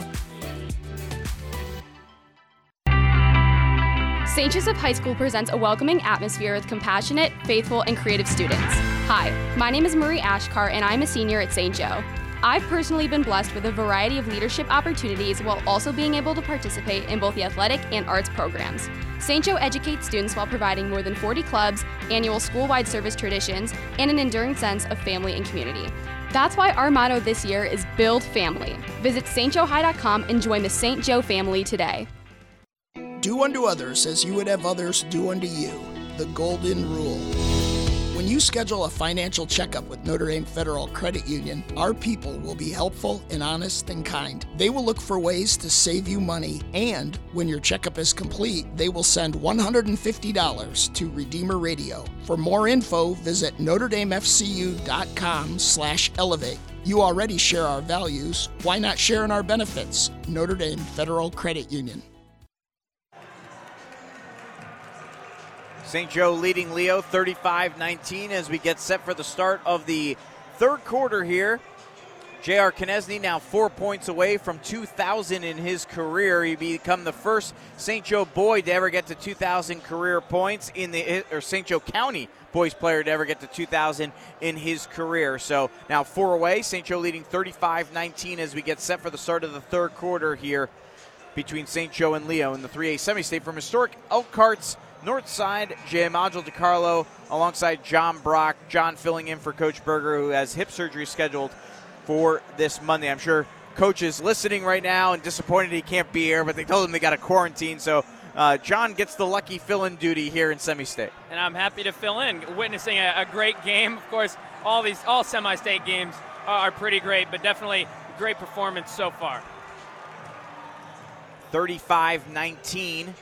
St. Joseph High School presents a welcoming atmosphere with compassionate, faithful, and creative students. Hi, my name is Marie Ashkar, and I'm a senior at St. Joe. I've personally been blessed with a variety of leadership opportunities while also being able to participate in both the athletic and arts programs. St. Joe educates students while providing more than 40 clubs, annual school wide service traditions, and an enduring sense of family and community. That's why our motto this year is Build Family. Visit stjoehigh.com and join the St. Joe family today. Do unto others as you would have others do unto you. The Golden Rule. When you schedule a financial checkup with Notre Dame Federal Credit Union, our people will be helpful and honest and kind. They will look for ways to save you money, and when your checkup is complete, they will send $150 to Redeemer Radio. For more info, visit NotreDameFCU.com slash elevate. You already share our values. Why not share in our benefits? Notre Dame Federal Credit Union. St. Joe leading Leo 35 19 as we get set for the start of the third quarter here. J.R. Konieczny now four points away from 2,000 in his career. He become the first St. Joe boy to ever get to 2,000 career points in the or St. Joe County boys player to ever get to 2,000 in his career. So now four away. St. Joe leading 35-19 as we get set for the start of the third quarter here between St. Joe and Leo in the 3A semi-state from historic Elkhart's North Side, J. Module DiCarlo alongside John Brock. John filling in for Coach Berger, who has hip surgery scheduled for this Monday. I'm sure Coach is listening right now and disappointed he can't be here, but they told him they got a quarantine. So uh, John gets the lucky fill-in duty here in semi-state. And I'm happy to fill in, witnessing a, a great game. Of course, all these all semi-state games are, are pretty great, but definitely great performance so far. 35-19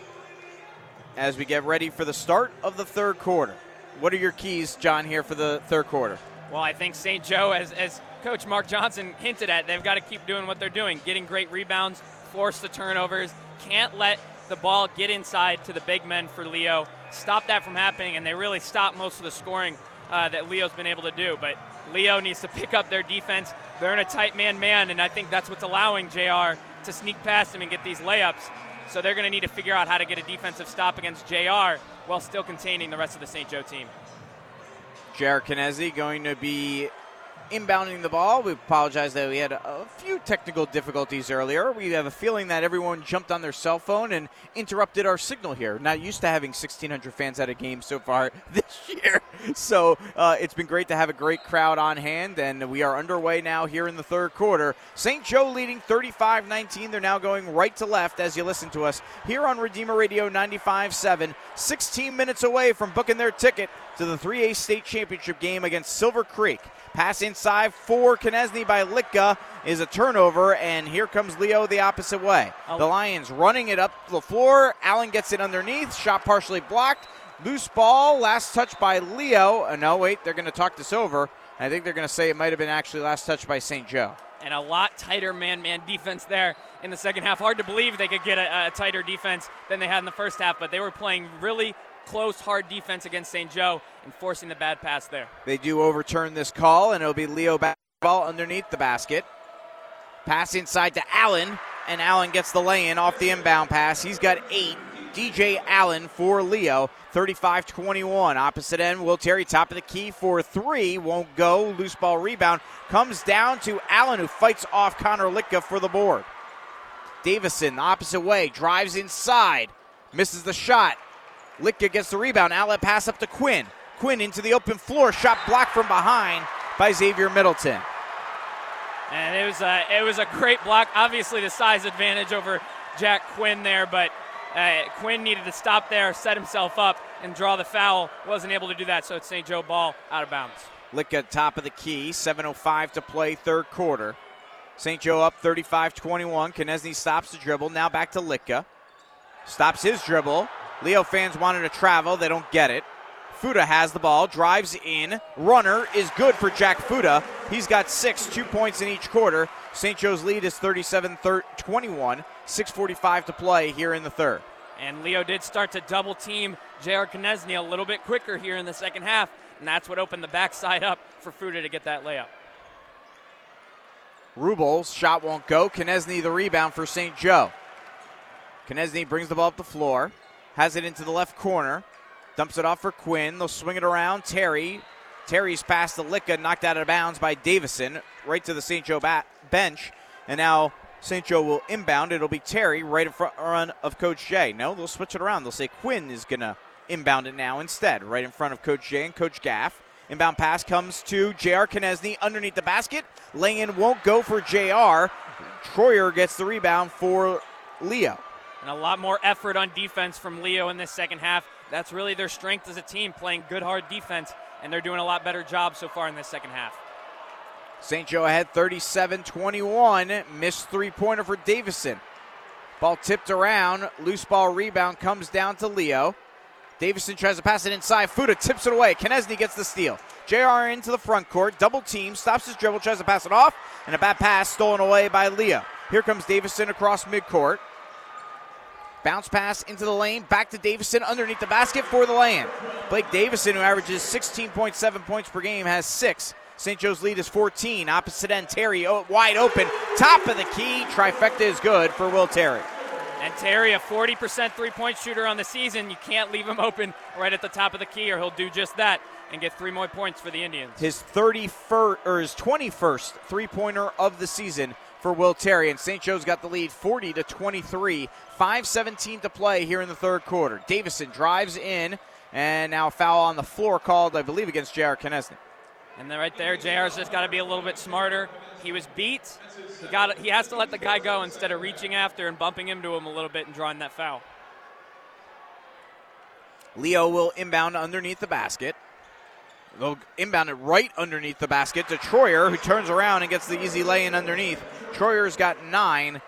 as we get ready for the start of the third quarter. What are your keys, John, here for the third quarter? Well, I think St. Joe, as, as Coach Mark Johnson hinted at, they've got to keep doing what they're doing, getting great rebounds, force the turnovers, can't let the ball get inside to the big men for Leo, stop that from happening, and they really stop most of the scoring uh, that Leo's been able to do. But Leo needs to pick up their defense. They're in a tight man man, and I think that's what's allowing JR to sneak past him and get these layups. So they're going to need to figure out how to get a defensive stop against JR while still containing the rest of the St. Joe team. JR Konieczny going to be inbounding the ball. We apologize that we had a few technical difficulties earlier. We have a feeling that everyone jumped on their cell phone and interrupted our signal here. Not used to having 1,600 fans at a game so far this year. So uh, it's been great to have a great crowd on hand, and we are underway now here in the third quarter. St. Joe leading 35 19. They're now going right to left as you listen to us here on Redeemer Radio 95.7. 16 minutes away from booking their ticket to the 3A state championship game against Silver Creek. Pass inside for Konieczny by Litka is a turnover, and here comes Leo the opposite way. The Lions running it up the floor. Allen gets it underneath. Shot partially blocked. Loose ball. Last touch by Leo. Uh, no, wait, they're going to talk this over. I think they're going to say it might have been actually last touch by St. Joe. And a lot tighter man man defense there in the second half. Hard to believe they could get a, a tighter defense than they had in the first half, but they were playing really close, hard defense against St. Joe and forcing the bad pass there. They do overturn this call, and it'll be Leo ball underneath the basket. Pass inside to Allen, and Allen gets the lay in off the inbound pass. He's got eight. DJ Allen for Leo. 35 21. Opposite end, Will Terry, top of the key for three. Won't go. Loose ball rebound. Comes down to Allen, who fights off Connor Litka for the board. Davison, the opposite way, drives inside. Misses the shot. Litka gets the rebound. Outlet pass up to Quinn. Quinn into the open floor. Shot blocked from behind by Xavier Middleton. And it was a, it was a great block. Obviously, the size advantage over Jack Quinn there, but uh, Quinn needed to stop there, set himself up, and draw the foul. Wasn't able to do that, so it's St. Joe ball out of bounds. Litka top of the key. 7.05 to play, third quarter. St. Joe up 35 21. Konieczny stops the dribble. Now back to Litka. Stops his dribble. Leo fans wanted to travel. They don't get it. Fuda has the ball, drives in. Runner is good for Jack Fuda. He's got six, two points in each quarter. St. Joe's lead is 37 21. 6.45 to play here in the third. And Leo did start to double team J.R. Konieczny a little bit quicker here in the second half, and that's what opened the backside up for Fuda to get that layup. Rubel's shot won't go. Konieczny the rebound for St. Joe. Konieczny brings the ball up the floor, has it into the left corner, dumps it off for Quinn. They'll swing it around. Terry. Terry's pass to Litka, knocked out of bounds by Davison, right to the St. Joe bat- bench. And now St. Joe will inbound. It'll be Terry right in front of Coach Jay. No, they'll switch it around. They'll say Quinn is going to inbound it now instead, right in front of Coach Jay and Coach Gaff. Inbound pass comes to J.R. Konieczny underneath the basket. Lay won't go for J.R. Troyer gets the rebound for Leo. And a lot more effort on defense from Leo in this second half. That's really their strength as a team, playing good, hard defense, and they're doing a lot better job so far in this second half. St. Joe ahead 37 21. Missed three pointer for Davison. Ball tipped around. Loose ball rebound comes down to Leo. Davison tries to pass it inside. Fuda tips it away. Konieczny gets the steal. JR into the front court. Double team. Stops his dribble. Tries to pass it off. And a bad pass stolen away by Leo. Here comes Davison across midcourt. Bounce pass into the lane. Back to Davison underneath the basket for the lay-in. Blake Davison, who averages 16.7 points per game, has six. St. Joe's lead is 14. Opposite end, Terry oh, wide open. Top of the key. Trifecta is good for Will Terry. And Terry, a 40% three point shooter on the season. You can't leave him open right at the top of the key, or he'll do just that and get three more points for the Indians. His 31st or his 21st three pointer of the season for Will Terry. And St. Joe's got the lead 40 to 23. 5.17 to play here in the third quarter. Davison drives in, and now a foul on the floor called, I believe, against J.R. Konieczny. And then right there, JR's just got to be a little bit smarter. He was beat. He got. He has to let the guy go instead of reaching after and bumping into him a little bit and drawing that foul. Leo will inbound underneath the basket. They'll inbound it right underneath the basket to Troyer, who turns around and gets the easy lay in underneath. Troyer's got nine.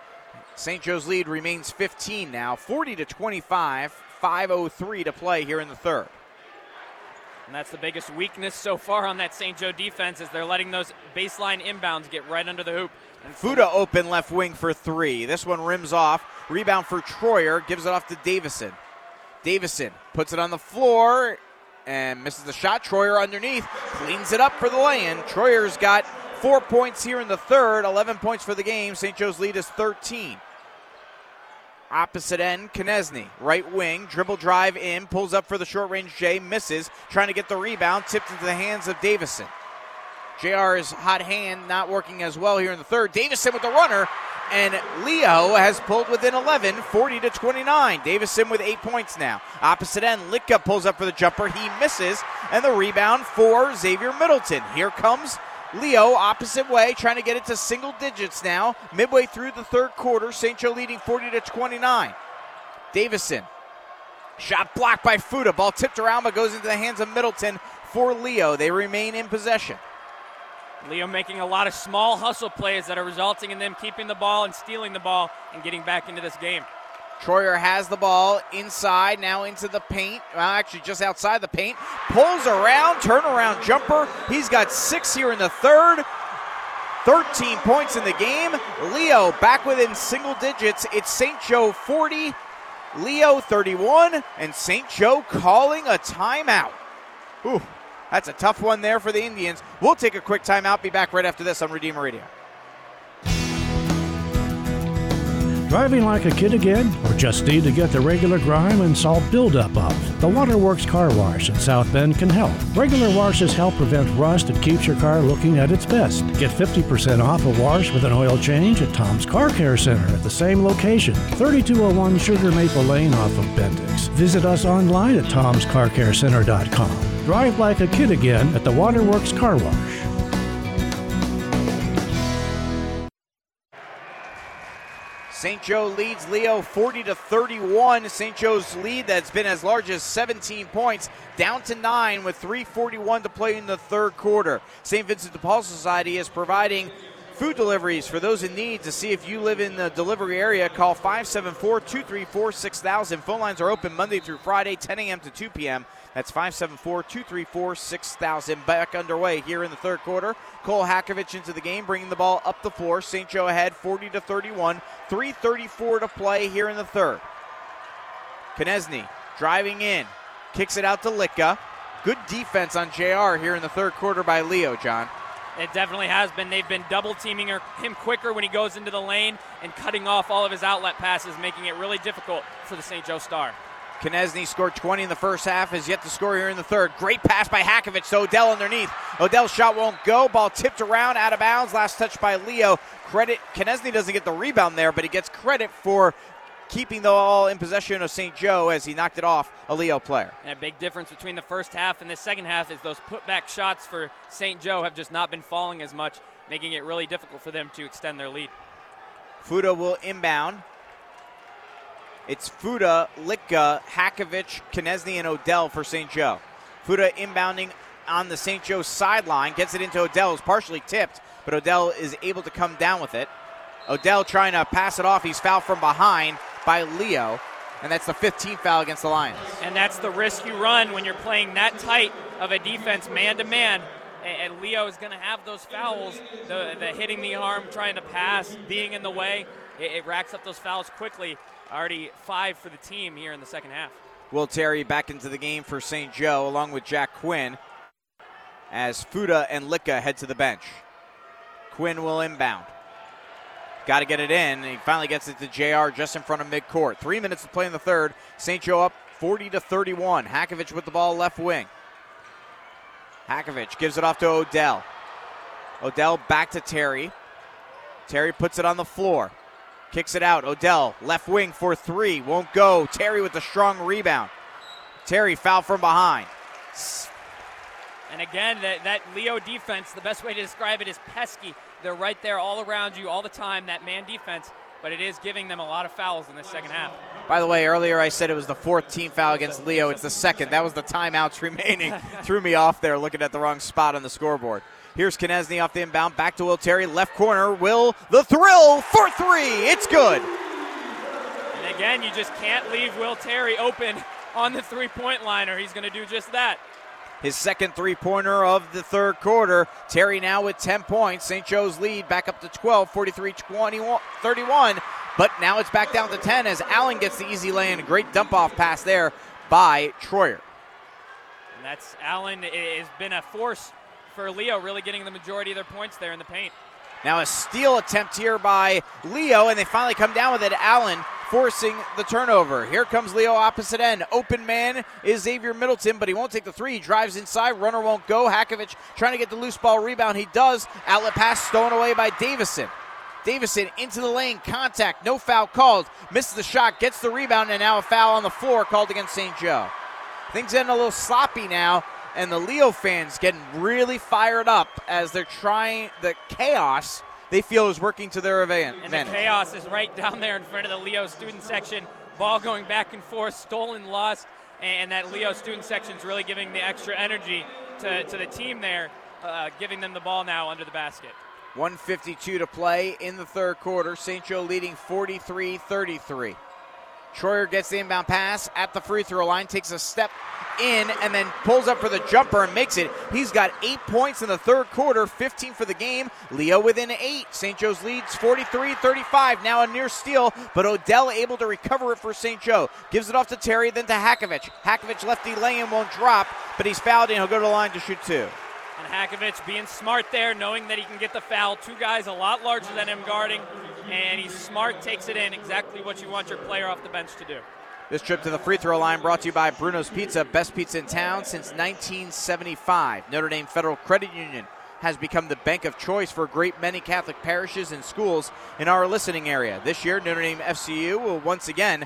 St. Joe's lead remains 15 now, 40 to 25. 5:03 to play here in the third. And that's the biggest weakness so far on that St. Joe defense is they're letting those baseline inbounds get right under the hoop. And Fuda open left wing for three. This one rims off. Rebound for Troyer. Gives it off to Davison. Davison puts it on the floor and misses the shot. Troyer underneath. Cleans it up for the lay-in. Troyer's got four points here in the third. 11 points for the game. St. Joe's lead is 13. Opposite end, Konieczny, right wing, dribble drive in, pulls up for the short range J, misses, trying to get the rebound, tipped into the hands of Davison. JR's hot hand not working as well here in the third. Davison with the runner, and Leo has pulled within 11, 40 to 29. Davison with eight points now. Opposite end, Litka pulls up for the jumper. He misses, and the rebound for Xavier Middleton. Here comes Leo opposite way, trying to get it to single digits now. Midway through the third quarter, St. Joe leading 40 to 29. Davison, shot blocked by Fuda. Ball tipped around, but goes into the hands of Middleton for Leo. They remain in possession. Leo making a lot of small hustle plays that are resulting in them keeping the ball and stealing the ball and getting back into this game. Troyer has the ball inside, now into the paint. Well, actually, just outside the paint. Pulls around, turnaround jumper. He's got six here in the third. 13 points in the game. Leo back within single digits. It's St. Joe 40, Leo 31, and St. Joe calling a timeout. Ooh, that's a tough one there for the Indians. We'll take a quick timeout. Be back right after this on Redeemer Radio. Driving like a kid again, or just need to get the regular grime and salt buildup off? The Waterworks Car Wash in South Bend can help. Regular washes help prevent rust and keeps your car looking at its best. Get 50% off a wash with an oil change at Tom's Car Care Center at the same location, 3201 Sugar Maple Lane off of Bendix. Visit us online at tomscarcarecenter.com. Drive like a kid again at the Waterworks Car Wash. St. Joe leads Leo 40 to 31. St. Joe's lead that's been as large as 17 points down to 9 with 341 to play in the third quarter. St. Vincent de Paul Society is providing food deliveries for those in need. To see if you live in the delivery area, call 574 234 6000. Phone lines are open Monday through Friday, 10 a.m. to 2 p.m. That's 574 234 6000. Back underway here in the third quarter. Cole Hakovich into the game, bringing the ball up the floor. St. Joe ahead 40 to 31. 3.34 to play here in the third. Konieczny driving in, kicks it out to Litka. Good defense on JR here in the third quarter by Leo, John. It definitely has been. They've been double teaming him quicker when he goes into the lane and cutting off all of his outlet passes, making it really difficult for the St. Joe Star. Konieczny scored 20 in the first half, has yet to score here in the third. Great pass by Hakovich to Odell underneath. Odell's shot won't go. Ball tipped around, out of bounds. Last touch by Leo. Credit, Konieczny doesn't get the rebound there, but he gets credit for keeping the ball in possession of St. Joe as he knocked it off a Leo player. And a big difference between the first half and the second half is those putback shots for St. Joe have just not been falling as much, making it really difficult for them to extend their lead. Fuda will inbound. It's Fuda, Litka, Hakovich, Konieczny, and Odell for St. Joe. Fuda inbounding on the St. Joe sideline, gets it into Odell, is partially tipped, but Odell is able to come down with it. Odell trying to pass it off. He's fouled from behind by Leo, and that's the 15th foul against the Lions. And that's the risk you run when you're playing that tight of a defense, man to man. And Leo is going to have those fouls, the, the, hitting the arm, trying to pass, being in the way. It, it racks up those fouls quickly. Already five for the team here in the second half. Will Terry back into the game for St. Joe along with Jack Quinn as Fuda and Litka head to the bench. Quinn will inbound. Got to get it in. He finally gets it to JR just in front of midcourt. Three minutes to play in the third. St. Joe up 40 to 31. Hakovich with the ball left wing. Hakovich gives it off to Odell. Odell back to Terry. Terry puts it on the floor. Kicks it out. Odell, left wing for three. Won't go. Terry with a strong rebound. Terry foul from behind. And again, that, that Leo defense, the best way to describe it is pesky. They're right there all around you all the time, that man defense, but it is giving them a lot of fouls in the second half. By the way, earlier I said it was the fourth team foul against Leo. It's the second. That was the timeouts remaining. Threw me off there looking at the wrong spot on the scoreboard. Here's Konieczny off the inbound. Back to Will Terry. Left corner. Will the thrill for three. It's good. And again, you just can't leave Will Terry open on the three point line, or he's going to do just that. His second three pointer of the third quarter. Terry now with 10 points. St. Joe's lead back up to 12, 43 21, 31. But now it's back down to 10 as Allen gets the easy lay in. a great dump off pass there by Troyer. And that's Allen has been a force for Leo, really getting the majority of their points there in the paint. Now a steal attempt here by Leo, and they finally come down with it. Allen forcing the turnover. Here comes Leo opposite end. Open man is Xavier Middleton, but he won't take the three. He drives inside. Runner won't go. Hakovich trying to get the loose ball rebound. He does. Outlet pass stolen away by Davison. Davison into the lane, contact, no foul called. Misses the shot, gets the rebound, and now a foul on the floor called against St. Joe. Things getting a little sloppy now and the Leo fans getting really fired up as they're trying the chaos they feel is working to their advantage. And the chaos is right down there in front of the Leo student section. Ball going back and forth, stolen, lost, and that Leo student section is really giving the extra energy to, to the team there, uh, giving them the ball now under the basket. 152 to play in the third quarter. St. Joe leading 43 33. Troyer gets the inbound pass at the free throw line, takes a step in, and then pulls up for the jumper and makes it. He's got eight points in the third quarter, 15 for the game. Leo within eight. St. Joe's leads 43 35. Now a near steal, but Odell able to recover it for St. Joe. Gives it off to Terry, then to Hakovich. Hakovich lefty lane won't drop, but he's fouled and he'll go to the line to shoot two. And Hakovich being smart there, knowing that he can get the foul. Two guys a lot larger than him guarding. And he's smart, takes it in, exactly what you want your player off the bench to do. This trip to the free throw line brought to you by Bruno's Pizza, best pizza in town since 1975. Notre Dame Federal Credit Union has become the bank of choice for a great many Catholic parishes and schools in our listening area. This year, Notre Dame FCU will once again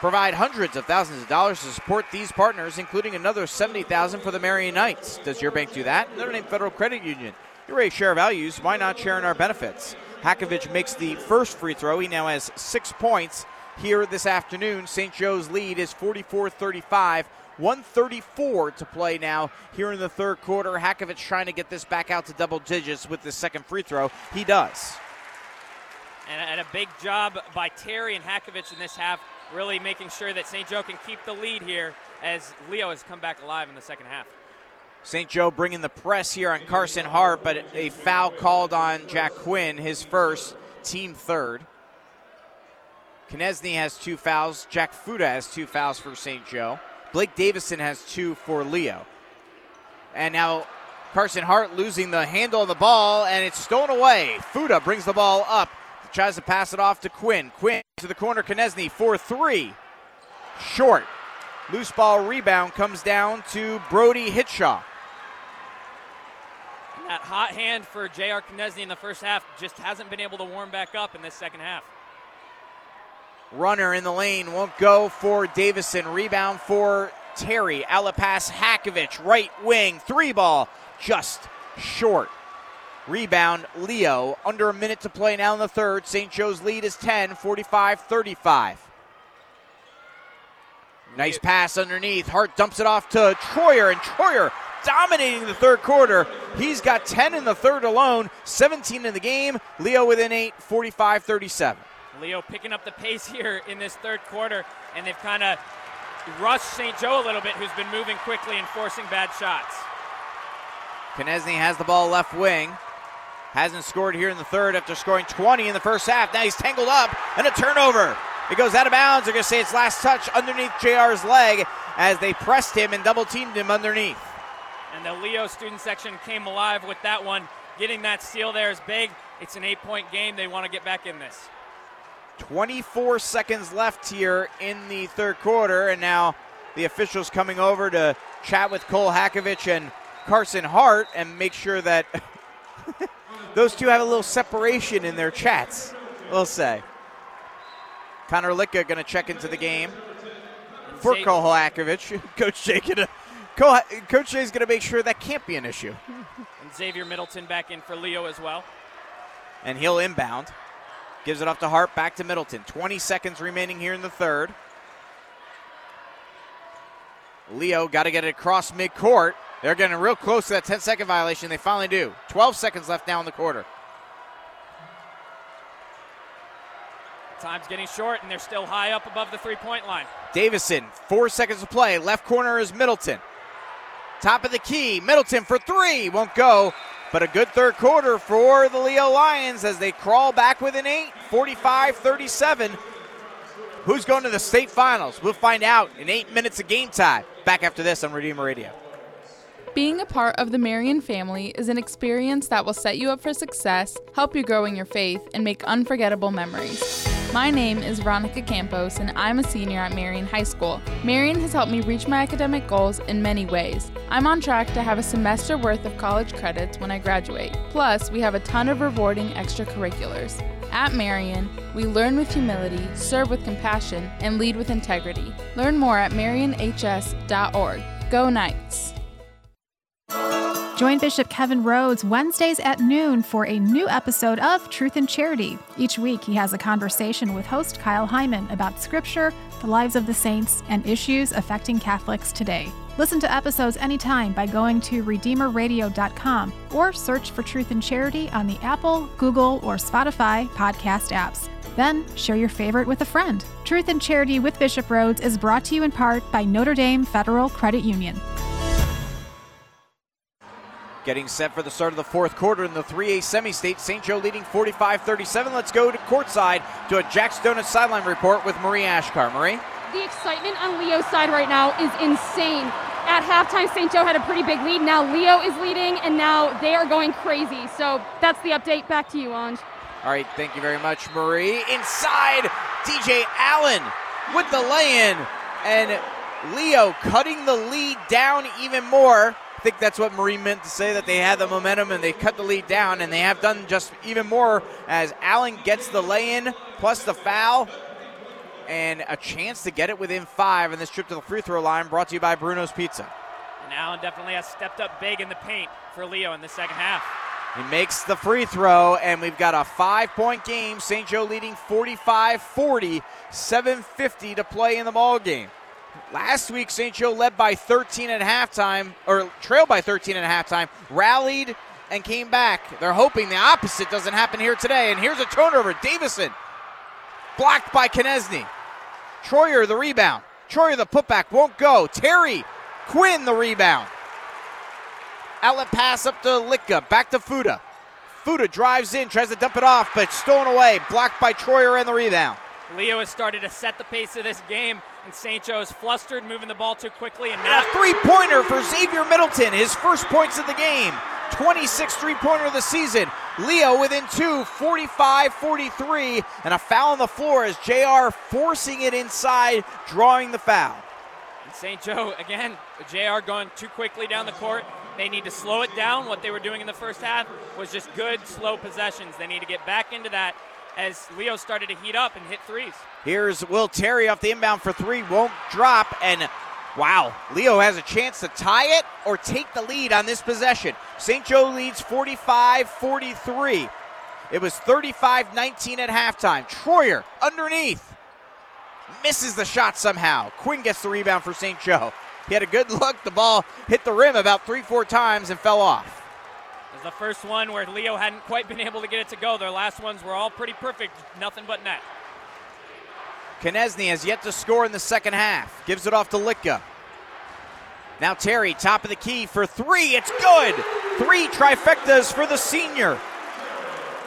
provide hundreds of thousands of dollars to support these partners, including another 70000 for the Marian Knights. Does your bank do that? Notre Dame Federal Credit Union. Ready to share values. Why not share in our benefits? Hakovich makes the first free throw. He now has six points here this afternoon. St. Joe's lead is 44 35. 134 to play now here in the third quarter. Hakovich trying to get this back out to double digits with the second free throw. He does. And, a big job by Terry and Hakovich in this half, really making sure that St. Joe can keep the lead here as Leo has come back alive in the second half. St. Joe bringing the press here on Carson Hart, but a foul called on Jack Quinn, his first, team third. Konieczny has two fouls. Jack Fuda has two fouls for St. Joe. Blake Davison has two for Leo. And now Carson Hart losing the handle of the ball, and it's stolen away. Fuda brings the ball up, tries to pass it off to Quinn. Quinn to the corner, Konieczny for three. Short. Loose ball rebound comes down to Brody Hitshaw. That hot hand for J.R. Konieczny in the first half just hasn't been able to warm back up in this second half. Runner in the lane won't go for Davison. Rebound for Terry. Alapas Hakovich, right wing, three ball, just short. Rebound, Leo. Under a minute to play now in the third. St. Joe's lead is 10, 45 35. Nice pass underneath. Hart dumps it off to Troyer, and Troyer dominating the third quarter. He's got 10 in the third alone, 17 in the game. Leo within 8, 45 37. Leo picking up the pace here in this third quarter, and they've kind of rushed St. Joe a little bit, who's been moving quickly and forcing bad shots. Konieczny has the ball left wing. Hasn't scored here in the third after scoring 20 in the first half. Now he's tangled up and a turnover. It goes out of bounds. They're going to say it's last touch underneath JR's leg as they pressed him and double teamed him underneath. And the Leo student section came alive with that one. Getting that steal there is big. It's an eight point game. They want to get back in this. 24 seconds left here in the third quarter, and now the officials coming over to chat with Cole Hakovich and Carson Hart and make sure that those two have a little separation in their chats, we'll say. Connor Litka going to check into the game for Zay- Cole Hakovich. Coach Jay Cole, Coach Jay's going to make sure that can't be an issue. And Xavier Middleton back in for Leo as well. and he'll inbound. Gives it off to Hart, back to Middleton. 20 seconds remaining here in the third. Leo got to get it across midcourt. They're getting real close to that 10 second violation. They finally do. 12 seconds left now in the quarter. Time's getting short, and they're still high up above the three point line. Davison, four seconds to play. Left corner is Middleton. Top of the key. Middleton for three. Won't go. But a good third quarter for the Leo Lions as they crawl back within eight. 45 37. Who's going to the state finals? We'll find out in eight minutes of game time. Back after this on Redeemer Radio. Being a part of the Marian family is an experience that will set you up for success, help you grow in your faith, and make unforgettable memories. My name is Veronica Campos, and I'm a senior at Marian High School. Marian has helped me reach my academic goals in many ways. I'm on track to have a semester worth of college credits when I graduate. Plus, we have a ton of rewarding extracurriculars. At Marian, we learn with humility, serve with compassion, and lead with integrity. Learn more at marianhs.org. Go Knights! Join Bishop Kevin Rhodes Wednesdays at noon for a new episode of Truth and Charity. Each week, he has a conversation with host Kyle Hyman about scripture, the lives of the saints, and issues affecting Catholics today. Listen to episodes anytime by going to RedeemerRadio.com or search for Truth and Charity on the Apple, Google, or Spotify podcast apps. Then share your favorite with a friend. Truth and Charity with Bishop Rhodes is brought to you in part by Notre Dame Federal Credit Union. Getting set for the start of the fourth quarter in the 3A semi-state. St. Joe leading 45-37. Let's go to courtside to a Jack's Donuts sideline report with Marie Ashkar. Marie? The excitement on Leo's side right now is insane. At halftime, St. Joe had a pretty big lead. Now Leo is leading, and now they are going crazy. So that's the update. Back to you, Anj. All right, thank you very much, Marie. Inside, DJ Allen with the lay in, and Leo cutting the lead down even more. I think that's what Marie meant to say that they had the momentum and they cut the lead down, and they have done just even more as Allen gets the lay in plus the foul and a chance to get it within five in this trip to the free throw line brought to you by Bruno's Pizza. And Allen definitely has stepped up big in the paint for Leo in the second half. He makes the free throw, and we've got a five point game. St. Joe leading 45 40, 7.50 to play in the ball game. Last week, St. Joe led by 13 at halftime, or trailed by 13 at halftime, rallied and came back. They're hoping the opposite doesn't happen here today. And here's a turnover. Davison blocked by Konieczny. Troyer the rebound. Troyer the putback won't go. Terry Quinn the rebound. Outlet pass up to Litka. Back to Fuda. Fuda drives in, tries to dump it off, but stolen away. Blocked by Troyer and the rebound. Leo has started to set the pace of this game, and St. Joe is flustered, moving the ball too quickly, and And now a three pointer for Xavier Middleton, his first points of the game. 26 three pointer of the season. Leo within two, 45 43, and a foul on the floor as JR forcing it inside, drawing the foul. And St. Joe, again, JR going too quickly down the court. They need to slow it down. What they were doing in the first half was just good, slow possessions. They need to get back into that as Leo started to heat up and hit threes. Here's Will Terry off the inbound for three, won't drop, and wow, Leo has a chance to tie it or take the lead on this possession. St. Joe leads 45 43. It was 35 19 at halftime. Troyer underneath misses the shot somehow. Quinn gets the rebound for St. Joe. He had a good look. The ball hit the rim about three, four times and fell off. The first one where Leo hadn't quite been able to get it to go. Their last ones were all pretty perfect, nothing but net. Konieczny has yet to score in the second half. Gives it off to Litka. Now Terry, top of the key for three. It's good. Three trifectas for the senior.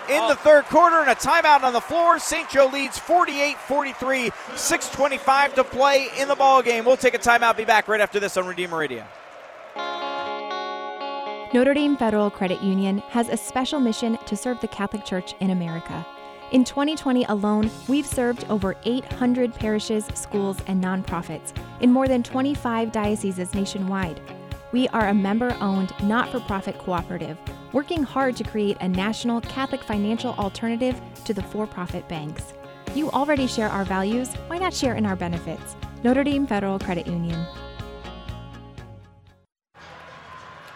In the oh. third quarter and a timeout on the floor, St. Joe leads 48-43, 6:25 to play in the ball game. We'll take a timeout. Be back right after this on Redeemer Radio. Notre Dame Federal Credit Union has a special mission to serve the Catholic Church in America. In 2020 alone, we've served over 800 parishes, schools, and nonprofits in more than 25 dioceses nationwide. We are a member owned, not for profit cooperative, working hard to create a national Catholic financial alternative to the for profit banks. You already share our values, why not share in our benefits? Notre Dame Federal Credit Union.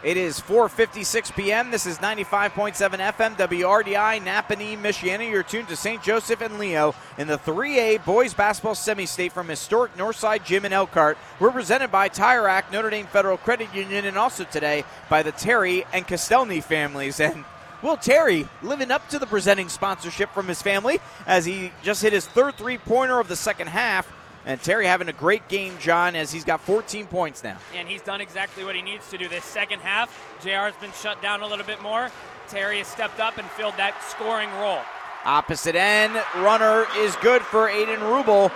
It is 4:56 p.m. This is 95.7 FM WRDI Nappanee, Michiana. You're tuned to St. Joseph and Leo in the 3A boys basketball semi-state from historic Northside Gym in Elkhart. We're presented by Tire Rack, Notre Dame Federal Credit Union, and also today by the Terry and Castelny families. And Will Terry living up to the presenting sponsorship from his family as he just hit his third three-pointer of the second half. And Terry having a great game, John, as he's got 14 points now. And he's done exactly what he needs to do this second half. JR's been shut down a little bit more. Terry has stepped up and filled that scoring role. Opposite end, runner is good for Aiden Rubel.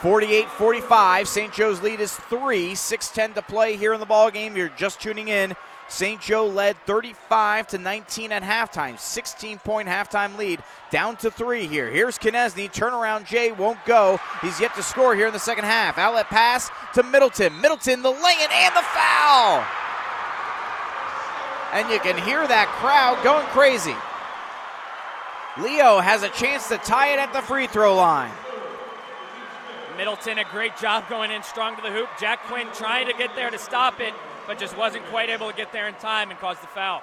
48 45. St. Joe's lead is three. 6 10 to play here in the ball game. You're just tuning in. St. Joe led 35 to 19 at halftime. 16 point halftime lead. Down to three here. Here's Konieczny. Turnaround Jay won't go. He's yet to score here in the second half. Outlet pass to Middleton. Middleton, the lay-in and the foul. And you can hear that crowd going crazy. Leo has a chance to tie it at the free throw line. Middleton, a great job going in strong to the hoop. Jack Quinn trying to get there to stop it, but just wasn't quite able to get there in time and caused the foul.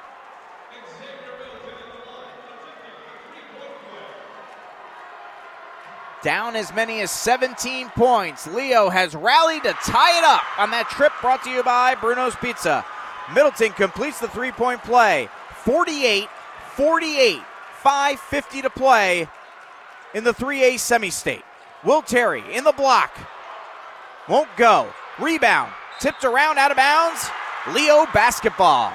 Down as many as 17 points. Leo has rallied to tie it up on that trip brought to you by Bruno's Pizza. Middleton completes the three point play. 48 48. 5.50 to play in the 3A semi state. Will Terry in the block. Won't go. Rebound. Tipped around out of bounds. Leo basketball.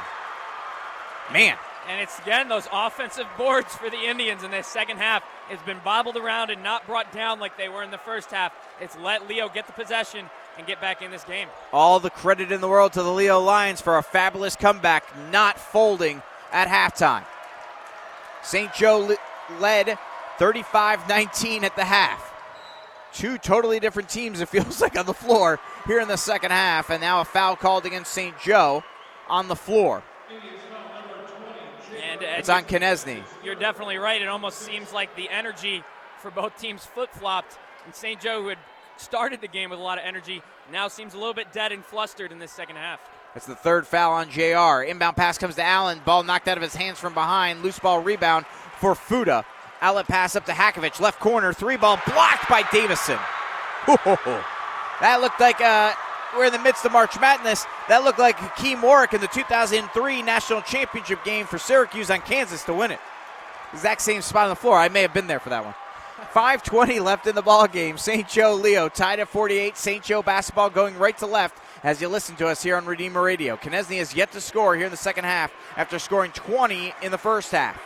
Man, And it's again those offensive boards for the Indians in this second half. It's been bobbled around and not brought down like they were in the first half. It's let Leo get the possession and get back in this game. all the credit in the world to the Leo Lions for a fabulous comeback, not folding at halftime. St. Joe led 35 19 at the half. Two totally different teams, it feels like, on the floor here in the second half, and now a foul called against St. Joe on the floor. And, uh, It's on Konieczny. You're definitely right. It almost seems like the energy for both teams flip flopped. And St. Joe, who had started the game with a lot of energy, now seems a little bit dead and flustered in this second half. That's the third foul on JR. Inbound pass comes to Allen. Ball knocked out of his hands from behind. Loose ball rebound for Fuda. Outlet pass up to Hakovich. Left corner. Three ball blocked by Davison. That looked like uh, we're in the midst of March Madness. That looked like Hakim Warrick in the 2003 National Championship game for Syracuse on Kansas to win it. Exact same spot on the floor. I may have been there for that one. 5:20 left in the ball game. St. Joe Leo tied at 48. St. Joe basketball going right to left as you listen to us here on Redeemer Radio. Konieczny has yet to score here in the second half after scoring 20 in the first half.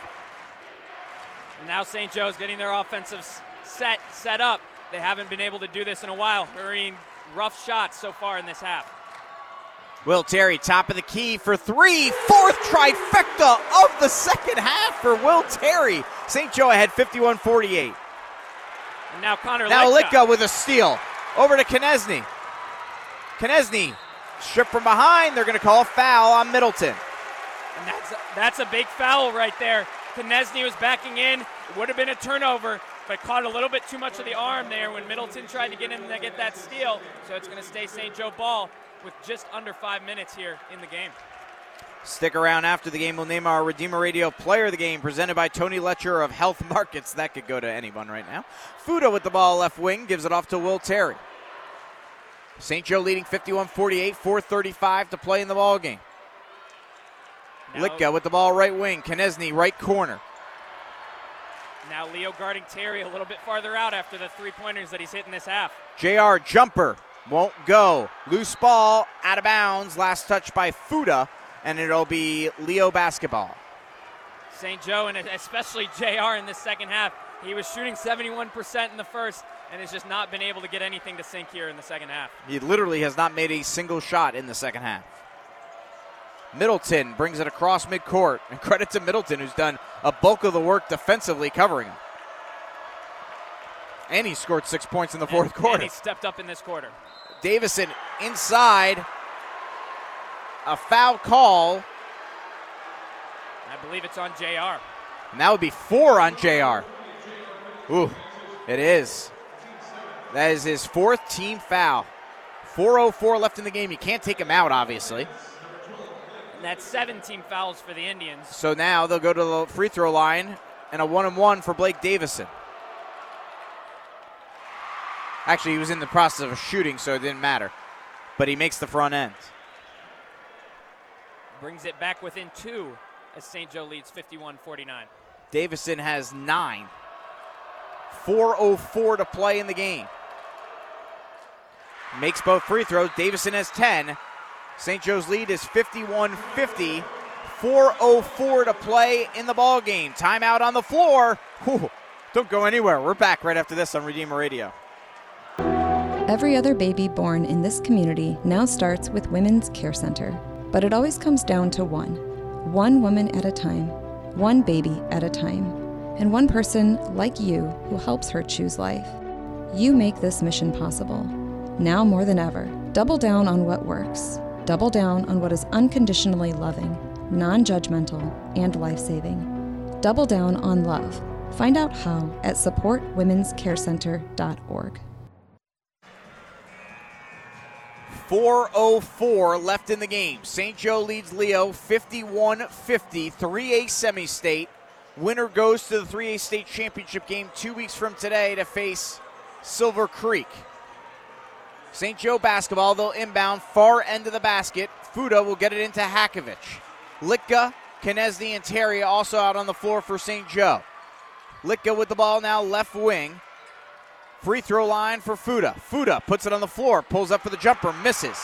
And now St. Joe's getting their offensive set set up. They haven't been able to do this in a while. Marine rough shots so far in this half. Will Terry, top of the key for three. Fourth trifecta of the second half for Will Terry. St. Joe ahead 51 48. And now Connor Now Litka. Litka with a steal. Over to Konieczny. Konieczny stripped from behind. They're going to call a foul on Middleton. And that's a, that's a big foul right there. Konieczny was backing in. It would have been a turnover, but caught a little bit too much of the arm there when Middleton tried to get in to get that steal. So it's going to stay St. Joe ball with just under five minutes here in the game. Stick around after the game. We'll name our Redeemer Radio Player of the Game, presented by Tony Letcher of Health Markets. That could go to anyone right now. Fuda with the ball left wing gives it off to Will Terry. St. Joe leading 51 48, 435 to play in the ball game. Now- Litka with the ball right wing. Konieczny right corner. Now Leo guarding Terry a little bit farther out after the three pointers that he's hitting this half. JR jumper won't go. Loose ball out of bounds. Last touch by Fuda, and it'll be Leo basketball. St. Joe and especially JR in this second half. He was shooting 71% in the first and has just not been able to get anything to sink here in the second half. He literally has not made a single shot in the second half. Middleton brings it across midcourt, and credit to Middleton, who's done a bulk of the work defensively covering him. And he scored six points in the fourth And- quarter. And he stepped up in this quarter. Davison inside. A foul call, I believe it's on JR. and that would be four on JR. Ooh, it is. That is his fourth team foul. 4.04 left in the game. You can't take him out, obviously. And that's 17 fouls for the Indians. So now they'll go to the free throw line and a one and one for Blake Davison. Actually, he was in the process of shooting, so it didn't matter. But he makes the front end. Brings it back within two as St. Joe leads 51 49. Davison has nine. 4.04 to play in the game. Makes both free throws. Davison has 10. St. Joe's lead is 51 50. 4.04 to play in the ball game. Timeout on the floor. Whew. Don't go anywhere. We're back right after this on Redeemer Radio. Every other baby born in this community now starts with Women's Care Center, but it always comes down to one one woman at a time, one baby at a time, and one person like you who helps her choose life. You make this mission possible. Now more than ever, double down on what works, double down on what is unconditionally loving, non judgmental, and life saving. Double down on love. Find out how at supportwomenscarecenter.org. 4.04 left in the game. St. Joe leads Leo 51 50, 3A semi state. Winner goes to the 3A state championship game two weeks from today to face Silver Creek. St. Joe basketball, they'll inbound far end of the basket. Fuda will get it into Hakovich. Litka, Konieczny, and Terry also out on the floor for St. Joe. Litka with the ball now left wing. Free throw line for Fuda. Fuda puts it on the floor, pulls up for the jumper, misses.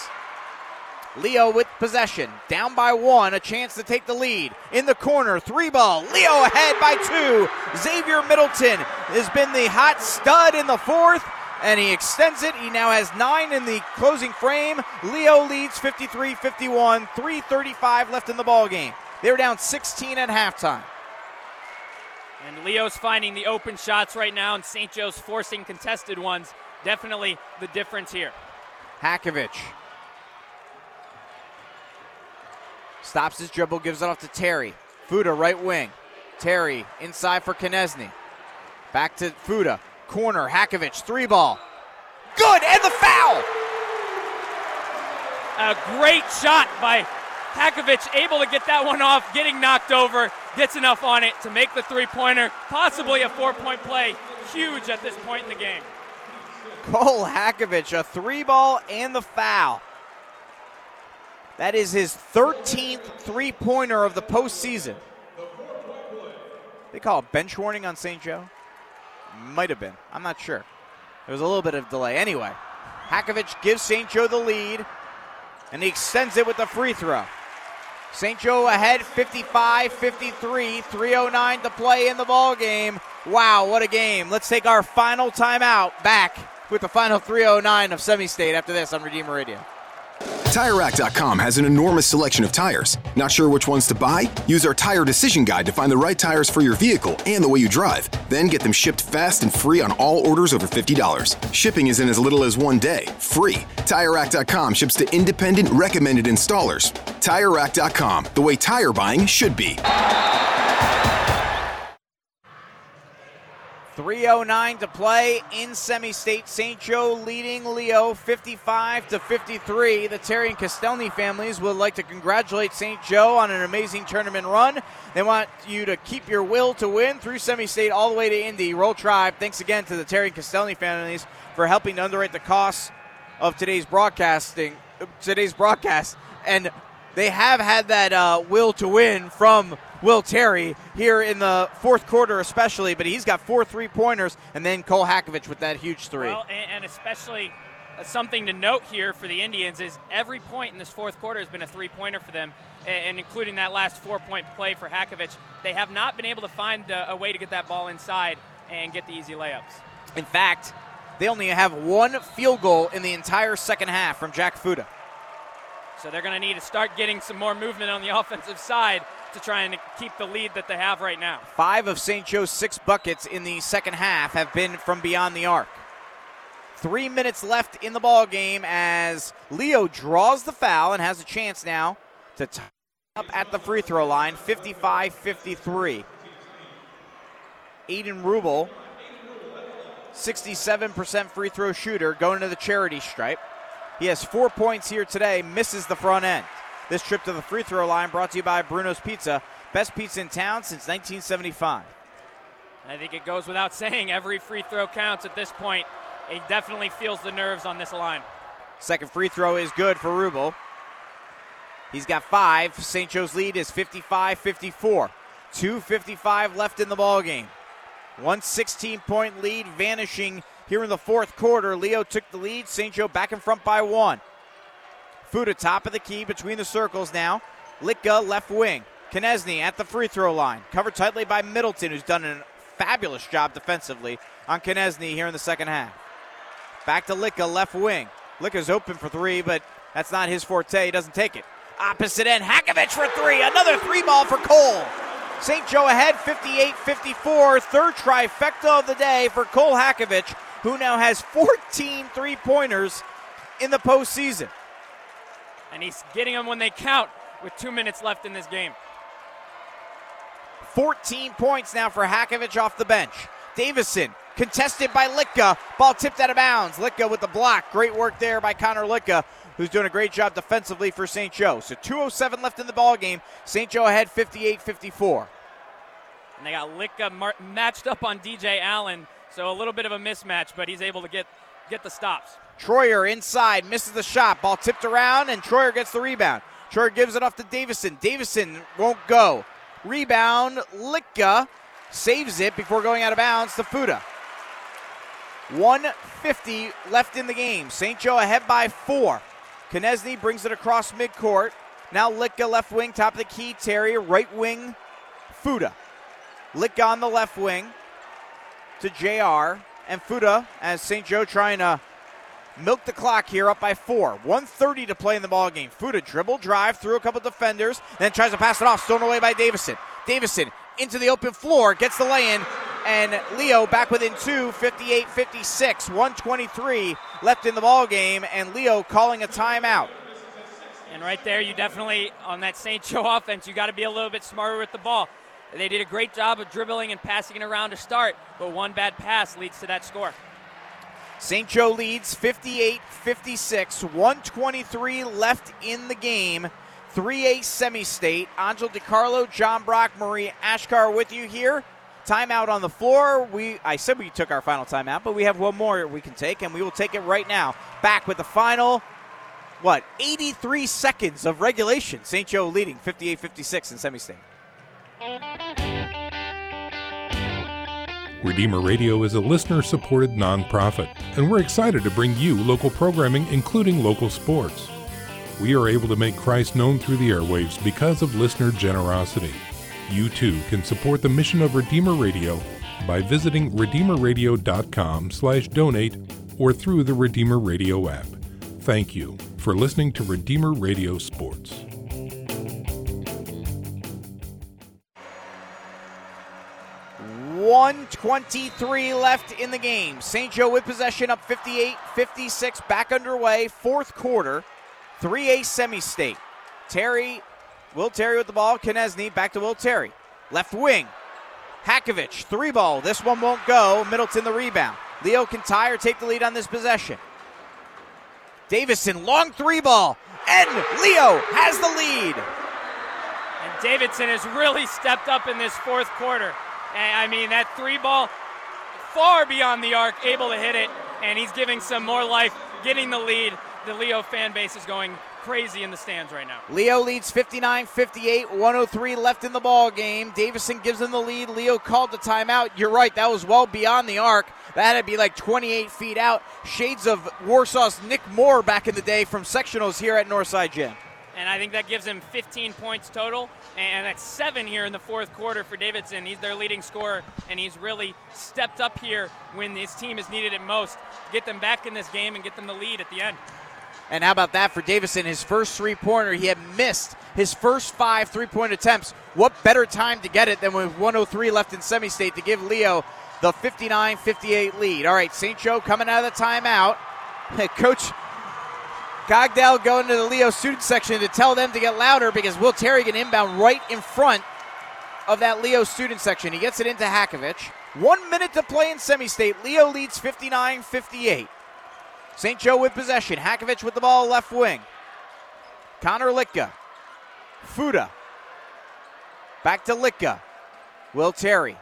Leo with possession, down by one, a chance to take the lead. In the corner, three ball. Leo ahead by two. Xavier Middleton has been the hot stud in the fourth, and he extends it. He now has nine in the closing frame. Leo leads 53 51, 3.35 left in the ball game. They were down 16 at halftime. And Leo's finding the open shots right now, and St. Joe's forcing contested ones. Definitely the difference here. Hakovich stops his dribble, gives it off to Terry. Fuda, right wing. Terry inside for Konieczny. Back to Fuda. Corner, Hakovich, three ball. Good, and the foul! A great shot by Hakovich, able to get that one off, getting knocked over, gets enough on it to make the three pointer, possibly a four point play. Huge at this point in the game. Cole Hakovich, a three ball and the foul. That is his 13th three pointer of the postseason. They call a bench warning on St. Joe? Might have been. I'm not sure. There was a little bit of delay. Anyway, Hakovich gives St. Joe the lead, and he extends it with a free throw. St. Joe ahead 55 53, 309 to play in the ball game. Wow, what a game. Let's take our final timeout back with the final 309 of Semi State after this on Redeemer Radio. TireRack.com has an enormous selection of tires. Not sure which ones to buy? Use our tire decision guide to find the right tires for your vehicle and the way you drive. Then get them shipped fast and free on all orders over $50. Shipping is in as little as one day. Free. TireRack.com ships to independent, recommended installers. TireRack.com, the way tire buying should be. 309 to play in semi-state. St. Joe leading Leo 55 to 53. The Terry and Castelny families would like to congratulate St. Joe on an amazing tournament run. They want you to keep your will to win through semi-state all the way to Indy. Roll Tribe. Thanks again to the Terry and Castelny families for helping to underwrite the costs of today's broadcasting. Today's broadcast, and they have had that uh, will to win from Will Terry here in the fourth quarter, especially. But he's got four three pointers, and then Cole Hakovich with that huge three. Well, and, and especially uh, something to note here for the Indians is every point in this fourth quarter has been a three pointer for them, and, including that last four point play for Hakovich. They have not been able to find a, a way to get that ball inside and get the easy layups. In fact, they only have one field goal in the entire second half from Jack Fuda. So they're going to need to start getting some more movement on the offensive side to try and keep the lead that they have right now. Five of St. Joe's six buckets in the second half have been from beyond the arc. Three minutes left in the ball game as Leo draws the foul and has a chance now to tie up at the free throw line, 55-53. Aiden Rubel, 67% free throw shooter, going to the charity stripe. He has four points here today, misses the front end. This trip to the free throw line brought to you by Bruno's Pizza, best pizza in town since 1975. I think it goes without saying, every free throw counts at this point. He definitely feels the nerves on this line. Second free throw is good for Rubel. He's got five. St. Joe's lead is 55 54. 2.55 left in the ball game. One 16 point lead vanishing here in the fourth quarter. Leo took the lead. St. Joe back in front by one. Fuda top of the key between the circles now. Litka left wing. Konieczny at the free throw line. Covered tightly by Middleton, who's done a fabulous job defensively on Konieczny here in the second half. Back to Litka left wing. Litka's open for three, but that's not his forte. He doesn't take it. Opposite end, Hakovich for three. Another three ball for Cole. St. Joe ahead 58 54. Third trifecta of the day for Cole Hakovich, who now has 14 three pointers in the postseason. And he's getting them when they count with two minutes left in this game. 14 points now for Hakovich off the bench. Davison contested by Litka. Ball tipped out of bounds. Litka with the block. Great work there by Connor Litka, who's doing a great job defensively for St. Joe. So 207 left in the ball game. St. Joe ahead 58-54. And they got Litka mar- matched up on DJ Allen, so a little bit of a mismatch, but he's able to get get the stops. Troyer inside misses the shot. Ball tipped around, and Troyer gets the rebound. Troyer gives it off to Davison. Davison won't go. Rebound, Litka saves it before going out of bounds to Fuda. 150 left in the game. St. Joe ahead by four. Konieczny brings it across midcourt. Now Litka left wing, top of the key. Terry, right wing, Fuda. Litka on the left wing to JR. And Fuda, as St. Joe trying to milk the clock here up by four. 130 to play in the ball game. Fuda dribble, drive through a couple defenders, then tries to pass it off, stolen away by Davison. Davison into the open floor, gets the lay in, and Leo back within two, 58 56, 123 left in the ball game, and Leo calling a timeout. And right there, you definitely, on that St. Joe offense, you got to be a little bit smarter with the ball. They did a great job of dribbling and passing it around to start, but one bad pass leads to that score. St. Joe leads 58 56, 123 left in the game. 3A semi state. Angel DiCarlo, John Brock, Marie Ashkar with you here. Timeout on the floor. We I said we took our final timeout, but we have one more we can take, and we will take it right now. Back with the final, what, 83 seconds of regulation. St. Joe leading 58 56 in semi state. Redeemer Radio is a listener supported nonprofit, and we're excited to bring you local programming, including local sports. We are able to make Christ known through the airwaves because of listener generosity. You too can support the mission of Redeemer Radio by visiting redeemerradio.com/donate or through the Redeemer Radio app. Thank you for listening to Redeemer Radio Sports. 123 left in the game. St. Joe with possession up 58 56, back underway, fourth quarter. 3A semi state. Terry, Will Terry with the ball. Konieczny back to Will Terry. Left wing. Hakovich, three ball. This one won't go. Middleton the rebound. Leo tie take the lead on this possession. Davison, long three ball. And Leo has the lead. And Davison has really stepped up in this fourth quarter. And I mean, that three ball far beyond the arc, able to hit it, and he's giving some more life, getting the lead. The Leo fan base is going crazy in the stands right now. Leo leads 59-58, 103 left in the ball game. Davison gives them the lead. Leo called the timeout. You're right, that was well beyond the arc. That had to be like 28 feet out. Shades of Warsaw's Nick Moore back in the day from sectionals here at Northside Gym. And I think that gives him 15 points total, and that's seven here in the fourth quarter for Davison. He's their leading scorer, and he's really stepped up here when his team has needed it most. Get them back in this game and get them the lead at the end. And how about that for Davison? His first three pointer, he had missed his first five three point attempts. What better time to get it than with 103 left in semi state to give Leo the 59 58 lead? All right, St. Joe coming out of the timeout. Coach Cogdell going to the Leo student section to tell them to get louder because Will Terry can inbound right in front of that Leo student section. He gets it into Hakovich. One minute to play in semi state. Leo leads 59 58. St. Joe with possession. Hakovich with the ball left wing. Connor Litka. Fuda. Back to Litka. Will Terry.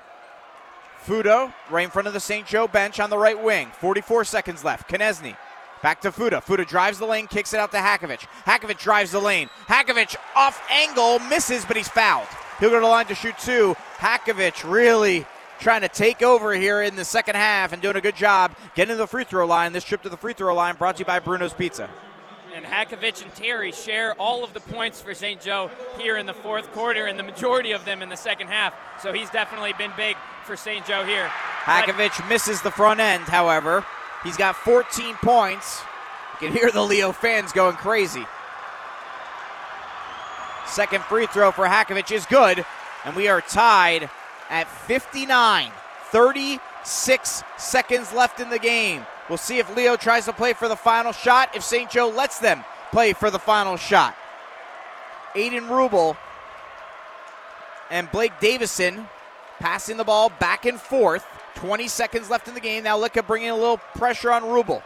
Fuda right in front of the St. Joe bench on the right wing. 44 seconds left. Konieczny. Back to Fuda. Fuda drives the lane, kicks it out to Hakovich. Hakovich drives the lane. Hakovich off angle, misses, but he's fouled. He'll go to the line to shoot two. Hakovich really trying to take over here in the second half and doing a good job getting to the free throw line. This trip to the free throw line brought to you by Bruno's Pizza. And Hakovich and Terry share all of the points for St. Joe here in the fourth quarter, and the majority of them in the second half. So he's definitely been big for St. Joe here. Hakovich misses the front end, however. He's got 14 points. You can hear the Leo fans going crazy. Second free throw for Hakovich is good, and we are tied at 59. 36 seconds left in the game. We'll see if Leo tries to play for the final shot, if St. Joe lets them play for the final shot. Aiden Rubel and Blake Davison passing the ball back and forth. 20 seconds left in the game. Now Litka bringing a little pressure on Rubel.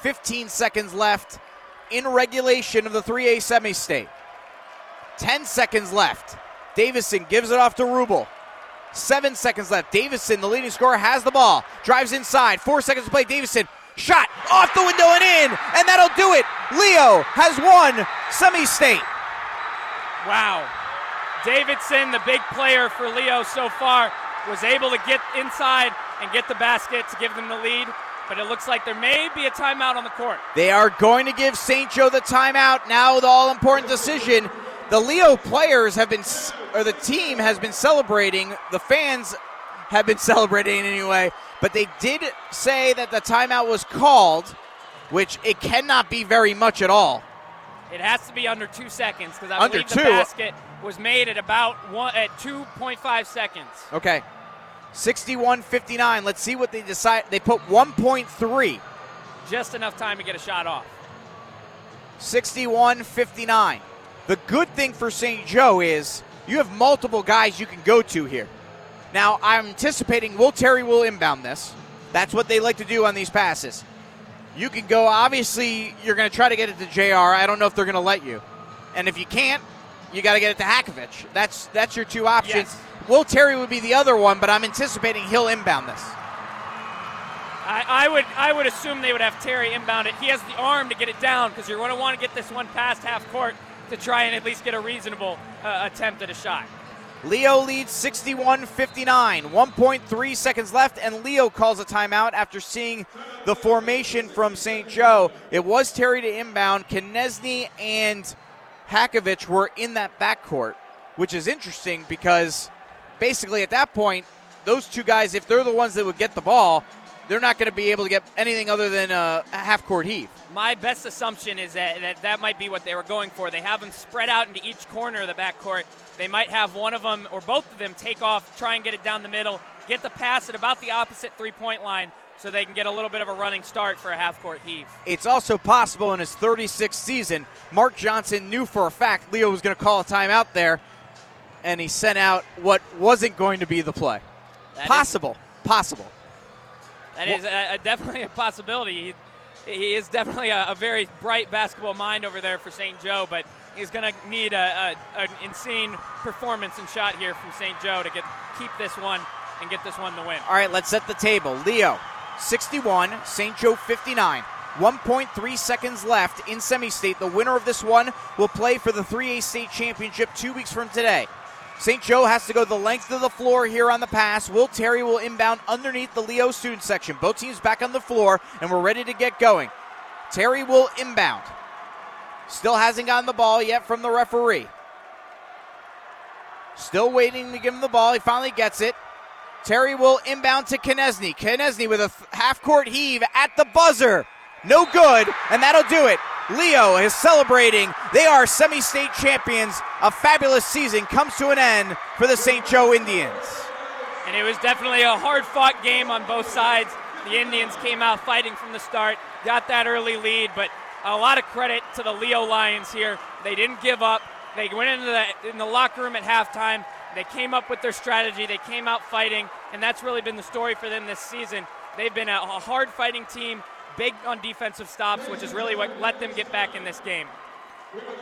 15 seconds left in regulation of the 3A semi state. 10 seconds left. Davison gives it off to Rubel. Seven seconds left. Davison, the leading scorer, has the ball. Drives inside. Four seconds to play. Davison, shot off the window and in, and that'll do it. Leo has won semi state. Wow. Davison, the big player for Leo so far, was able to get inside and get the basket to give them the lead. But it looks like there may be a timeout on the court. They are going to give St. Joe the timeout. Now, the all important decision. The Leo players have been, or the team has been celebrating. The fans have been celebrating anyway. But they did say that the timeout was called, which it cannot be very much at all. It has to be under two seconds because I Under believe two? the basket was made at about one at 2.5 seconds. Okay. 61-59. Let's see what they decide. They put 1.3. Just enough time to get a shot off. 61-59. The good thing for St. Joe is you have multiple guys you can go to here. Now, I'm anticipating Will Terry will inbound this. That's what they like to do on these passes. You can go, obviously, you're going to try to get it to JR. I don't know if they're going to let you. And if you can't, you got to get it to Hakovich. That's that's your two options. Yes. Will Terry would be the other one, but I'm anticipating he'll inbound this. I, I would I would assume they would have Terry inbound it. He has the arm to get it down because you're going to want to get this one past half court to try and at least get a reasonable uh, attempt at a shot. Leo leads 61 59. 1.3 seconds left, and Leo calls a timeout after seeing the formation from St. Joe. It was Terry to inbound. Konieczny and Hakovich were in that backcourt, which is interesting because basically at that point, those two guys, if they're the ones that would get the ball, they're not going to be able to get anything other than a half court heave. My best assumption is that, that that might be what they were going for. They have them spread out into each corner of the backcourt. They might have one of them or both of them take off, try and get it down the middle, get the pass at about the opposite three point line so they can get a little bit of a running start for a half court heave. It's also possible in his 36th season, Mark Johnson knew for a fact Leo was going to call a timeout there, and he sent out what wasn't going to be the play. That is- possible. possible. That is a, a definitely a possibility. He, he is definitely a, a very bright basketball mind over there for St. Joe, but he's going to need a, a, an insane performance and shot here from St. Joe to get keep this one and get this one the win. All right, let's set the table. Leo, 61, St. Joe, 59. 1.3 seconds left in semi state. The winner of this one will play for the 3A state championship two weeks from today. St. Joe has to go the length of the floor here on the pass. Will Terry will inbound underneath the Leo student section. Both teams back on the floor, and we're ready to get going. Terry will inbound. Still hasn't gotten the ball yet from the referee. Still waiting to give him the ball. He finally gets it. Terry will inbound to Konieczny. Konieczny with a half court heave at the buzzer. No good, and that'll do it. Leo is celebrating. They are semi state champions. A fabulous season comes to an end for the St. Joe Indians. And it was definitely a hard fought game on both sides. The Indians came out fighting from the start, got that early lead, but a lot of credit to the Leo Lions here. They didn't give up. They went into the in the locker room at halftime. They came up with their strategy. They came out fighting, and that's really been the story for them this season. They've been a, hard fighting team, big on defensive stops, which is really what let them get back in this game.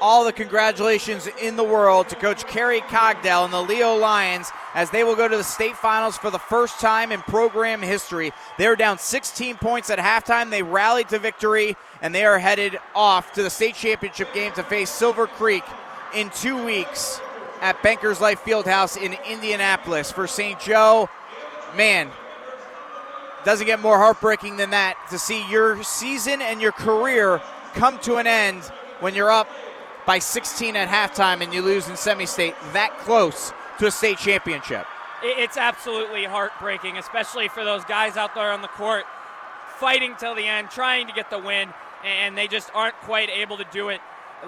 All the congratulations in the world to Coach Kerry Cogdell and the Leo Lions as they will go to the state finals for the first time in program history. They were down 16 points at halftime. They rallied to victory, and they are headed off to the state championship game to face Silver Creek in two weeks at Bankers Life Fieldhouse in Indianapolis. For St. Joe, man, doesn't get more heartbreaking than that to see your season and your career come to an end when you're up by 16 at halftime and you lose in semi-state that close to a state championship. It's absolutely heartbreaking, especially for those guys out there on the court fighting till the end, trying to get the win, and they just aren't quite able to do it.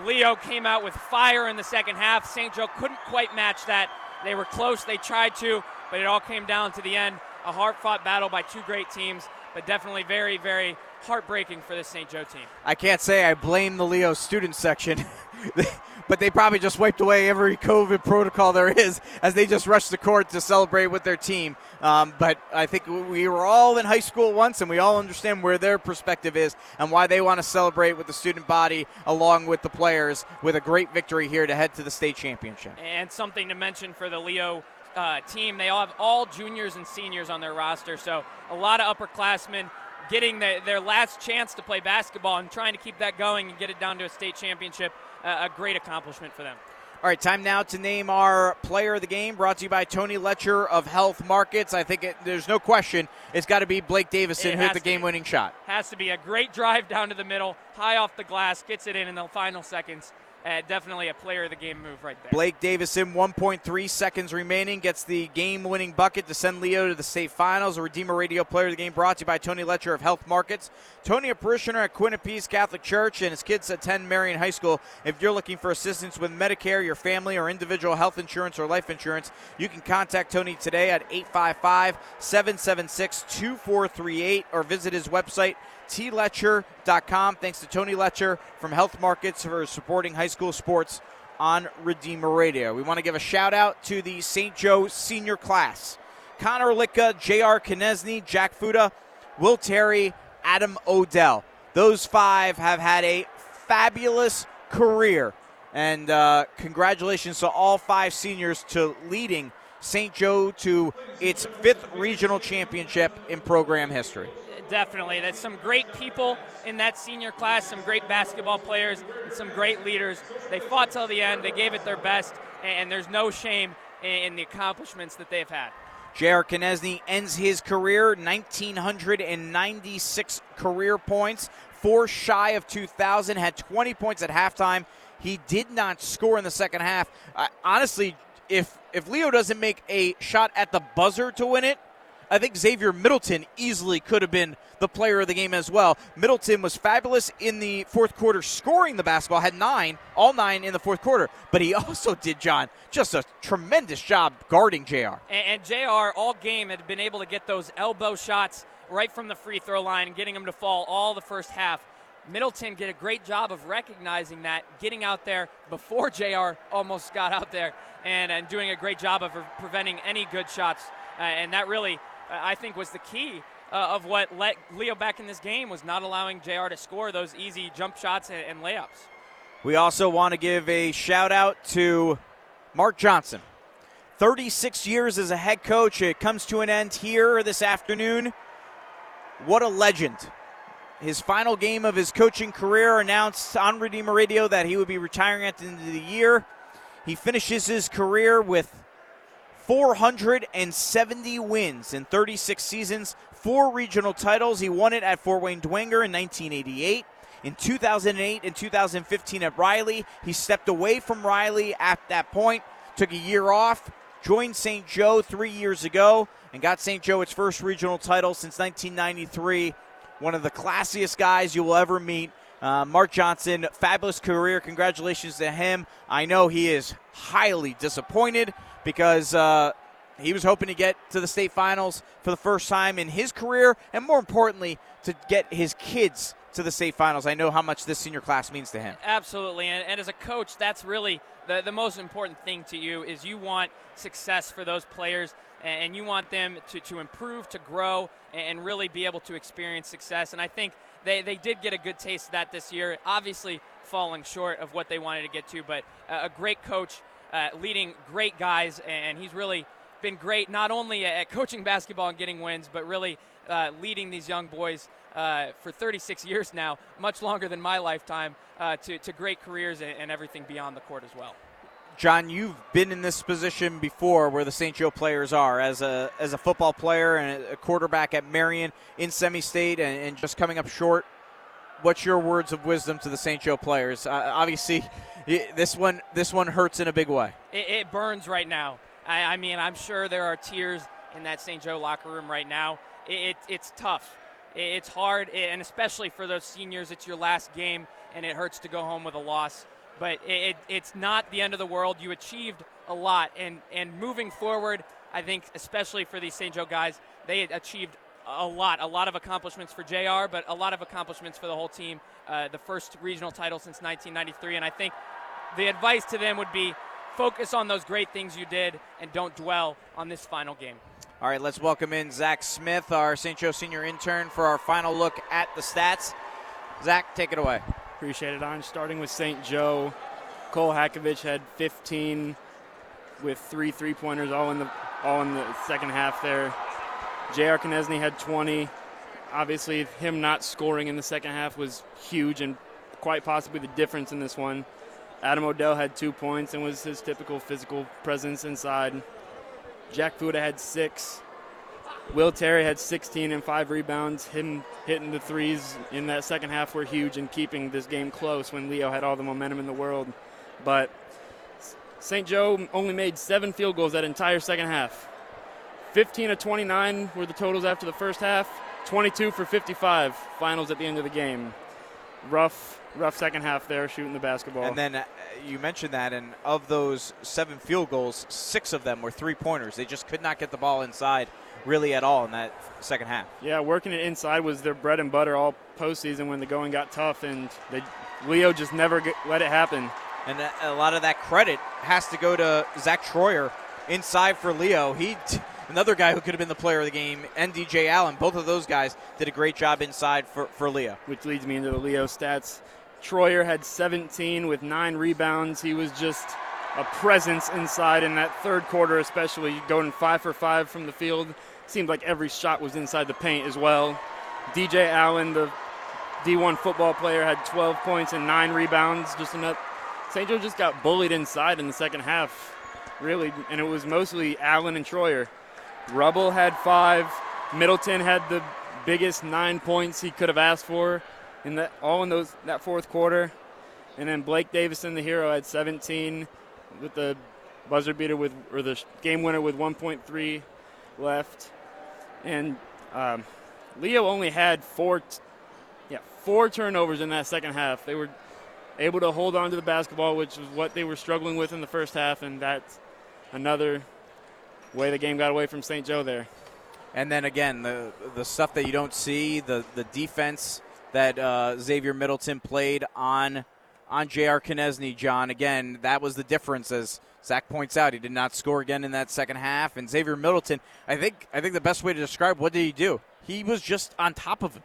Leo came out with fire in the second half. St. Joe couldn't quite match that. They were close, they tried to, but it all came down to the end. A hard fought battle by two great teams, but definitely very, very heartbreaking for this St. Joe team. I can't say I blame the Leo student section, but they probably just wiped away every COVID protocol there is as they just rushed the court to celebrate with their team. Um, but I think we were all in high school once, and we all understand where their perspective is and why they want to celebrate with the student body along with the players with a great victory here to head to the state championship. And something to mention for the Leo uh, team, they all have all juniors and seniors on their roster, so a lot of upperclassmen getting the, their last chance to play basketball and trying to keep that going and get it down to a state championship. Uh, a great accomplishment for them. All right, time now to name our player of the game. Brought to you by Tony Letcher of Health Markets. I think it, there's no question it's got to be Blake Davison who hit the game-winning shot. Has to be a great drive down to the middle, high off the glass, gets it in in the final seconds. Uh, definitely a player of the game move right there. Blake Davison, 1.3 seconds remaining, gets the game winning bucket to send Leo to the state finals. A Redeemer Radio player of the game brought to you by Tony Letcher of Health Markets. Tony, a parishioner at Queen of Peace Catholic Church, and his kids attend Marian High School. If you're looking for assistance with Medicare, your family, or individual health insurance or life insurance, you can contact Tony today at 855 776 2438 or visit his website tletcher.com. Thanks to Tony Letcher from Health Markets for supporting high school sports on Redeemer Radio. We want to give a shout out to the St. Joe senior class. Connor Litka, J.R. Konieczny, Jack Fuda, Will Terry, Adam Odell. Those five have had a fabulous career. And uh, congratulations to all five seniors to leading St. Joe to its fifth regional championship in program history definitely. There's some great people in that senior class, some great basketball players, and some great leaders. They fought till the end. They gave it their best, and there's no shame in the accomplishments that they've had. J.R. Konieczny ends his career 1,996 career points, four shy of 2,000, had 20 points at halftime. He did not score in the second half. Uh, honestly, if if Leo doesn't make a shot at the buzzer to win it, I think Xavier Middleton easily could have been the player of the game as well. Middleton was fabulous in the fourth quarter, scoring the basketball, had nine, all nine in the fourth quarter. But he also did, John, just a tremendous job guarding JR. And, and JR all game had been able to get those elbow shots right from the free throw line and getting him to fall all the first half. Middleton did a great job of recognizing that, getting out there before JR almost got out there, and, and doing a great job of preventing any good shots. Uh, and that really I think was the key uh, of what let Leo back in this game was not allowing JR to score those easy jump shots and, and layups. We also want to give a shout out to Mark Johnson. 36 years as a head coach. It comes to an end here this afternoon. What a legend. His final game of his coaching career announced on Redeemer Radio that he would be retiring at the end of the year. He finishes his career with 470 wins in 36 seasons, four regional titles. He won it at Fort Wayne Dwenger in 1988. In 2008 and 2015 at Riley, he stepped away from Riley at that point, took a year off, joined St. Joe three years ago, and got St. Joe its first regional title since 1993. One of the classiest guys you will ever meet. Uh, Mark Johnson, fabulous career. Congratulations to him. I know he is highly disappointed because uh, he was hoping to get to the state finals for the first time in his career, and more importantly, to get his kids to the state finals. I know how much this senior class means to him. Absolutely, and, and as a coach, that's really the, the most important thing to you is you want success for those players and you want them to, to improve, to grow, and really be able to experience success. And I think they, they did get a good taste of that this year, obviously falling short of what they wanted to get to, but a great coach uh, leading great guys, and he's really been great not only at coaching basketball and getting wins, but really uh, leading these young boys uh, for 36 years now, much longer than my lifetime, uh, to, to great careers and, and, everything beyond the court as well. John, you've been in this position before where the St. Joe players are as a, as a football player and a quarterback at Marian in semi state and, and just coming up short. What's your words of wisdom to the St. Joe players? Uh, obviously, this one this one hurts in a big way. It, it burns right now. I, I, mean, I'm sure there are tears in that St. Joe locker room right now. It, it, it's tough. it's hard, and especially for those seniors, it's your last game, and it hurts to go home with a loss. But it, it's not the end of the world. You achieved a lot, and and moving forward, I think especially for these St. Joe guys, they achieved a lot, a lot of accomplishments for JR, but a lot of accomplishments for the whole team. Uh, the first regional title since 1993, and I think the advice to them would be focus on those great things you did and don't dwell on this final game. All right, let's welcome in Zach Smith, our St. Joe senior intern, for our final look at the stats. Zach, take it away. Appreciate it, On starting with St. Joe, Cole Hakovich had 15 with three three-pointers, all in the all in the second half. There, J.R. Konieczny had 20. Obviously, him not scoring in the second half was huge and quite possibly the difference in this one. Adam Odell had two points and was his typical physical presence inside. Jack Fuda had six. Will Terry had 16 and five rebounds. Him hitting the threes in that second half were huge and keeping this game close when Leo had all the momentum in the world. But St. Joe only made seven field goals that entire second half. 15 of 29 were the totals after the first half. 22 for 55 finals at the end of the game. Rough, rough second half there shooting the basketball. And then uh, you mentioned that, and of those seven field goals, six of them were three pointers. They just could not get the ball inside really at all in that second half. Yeah, working it inside was their bread and butter all postseason when the going got tough, and they, Leo just never get, let it happen. And a lot of that credit has to go to Zach Troyer inside for Leo. He. T- another guy who could have been the player of the game, and DJ Allen. Both of those guys did a great job inside for, for Leo. Which leads me into the Leo stats. Troyer had 17 with nine rebounds. He was just a presence inside in that third quarter, especially going five for five from the field. Seemed like every shot was inside the paint as well. DJ Allen, the D1 football player, had 12 points and nine rebounds. Just enough. St. Joe just got bullied inside in the second half, really, and it was mostly Allen and Troyer. Rubel had five. Middleton had the biggest nine points he could have asked for in that all in those that fourth quarter. And then Blake Davison, the hero, had 17 with the buzzer beater with or the game winner with 1.3 left. And um, Leo only had four, t- yeah, four turnovers in that second half. They were able to hold on to the basketball, which was what they were struggling with in the first half, and that's another way the game got away from St. Joe there. And then again, the the stuff that you don't see, the the defense that uh, Xavier Middleton played on on J.R. Konieczny, John. Again, that was the difference, as Zach points out. He did not score again in that second half. And Xavier Middleton, I think I think the best way to describe what did he do? He was just on top of him.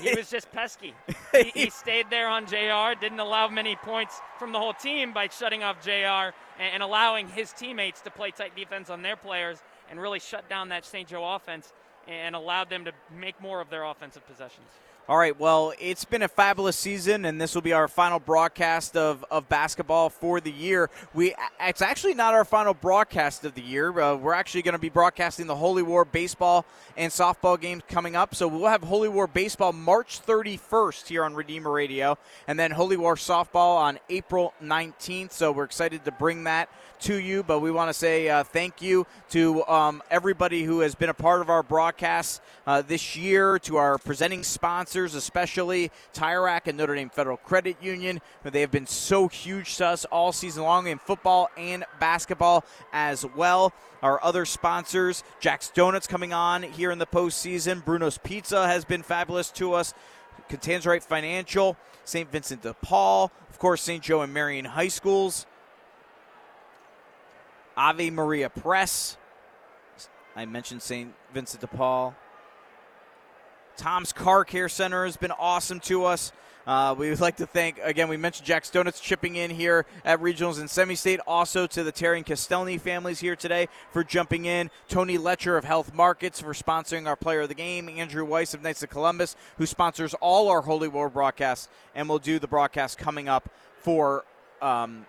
He, was just pesky. He, he, stayed there on JR, didn't allow many points from the whole team by shutting off JR and, and allowing his teammates to play tight defense on their players and really shut down that St. Joe offense and allowed them to make more of their offensive possessions. All right, well, it's been a fabulous season, and this will be our final broadcast of, of basketball for the year. We It's actually not our final broadcast of the year. Uh, we're actually going to be broadcasting the Holy War baseball and softball games coming up. So we'll have Holy War baseball March 31st here on Redeemer Radio, and then Holy War softball on April 19th. So we're excited to bring that to you, but we want to say uh, thank you to um, everybody who has been a part of our broadcasts uh, this year, to our presenting sponsors, especially Tire Rack and Notre Dame Federal Credit Union. They have been so huge to us all season long in football and basketball as well. Our other sponsors, Jack's Donuts coming on here in the postseason. Bruno's Pizza has been fabulous to us. Catanzarite Financial, St. Vincent de Paul, of course, St. Joe and Marian High Schools, Ave Maria Press. I mentioned St. Vincent de Paul. Tom's Car Care Center has been awesome to us. Uh, we would like to thank, again, we mentioned Jack's Donuts chipping in here at Regionals and Semi State. Also to the Terry and Castelny families here today for jumping in. Tony Letcher of Health Markets for sponsoring our player of the game. Andrew Weiss of Knights of Columbus, who sponsors all our Holy War broadcasts and will do the broadcast coming up for um,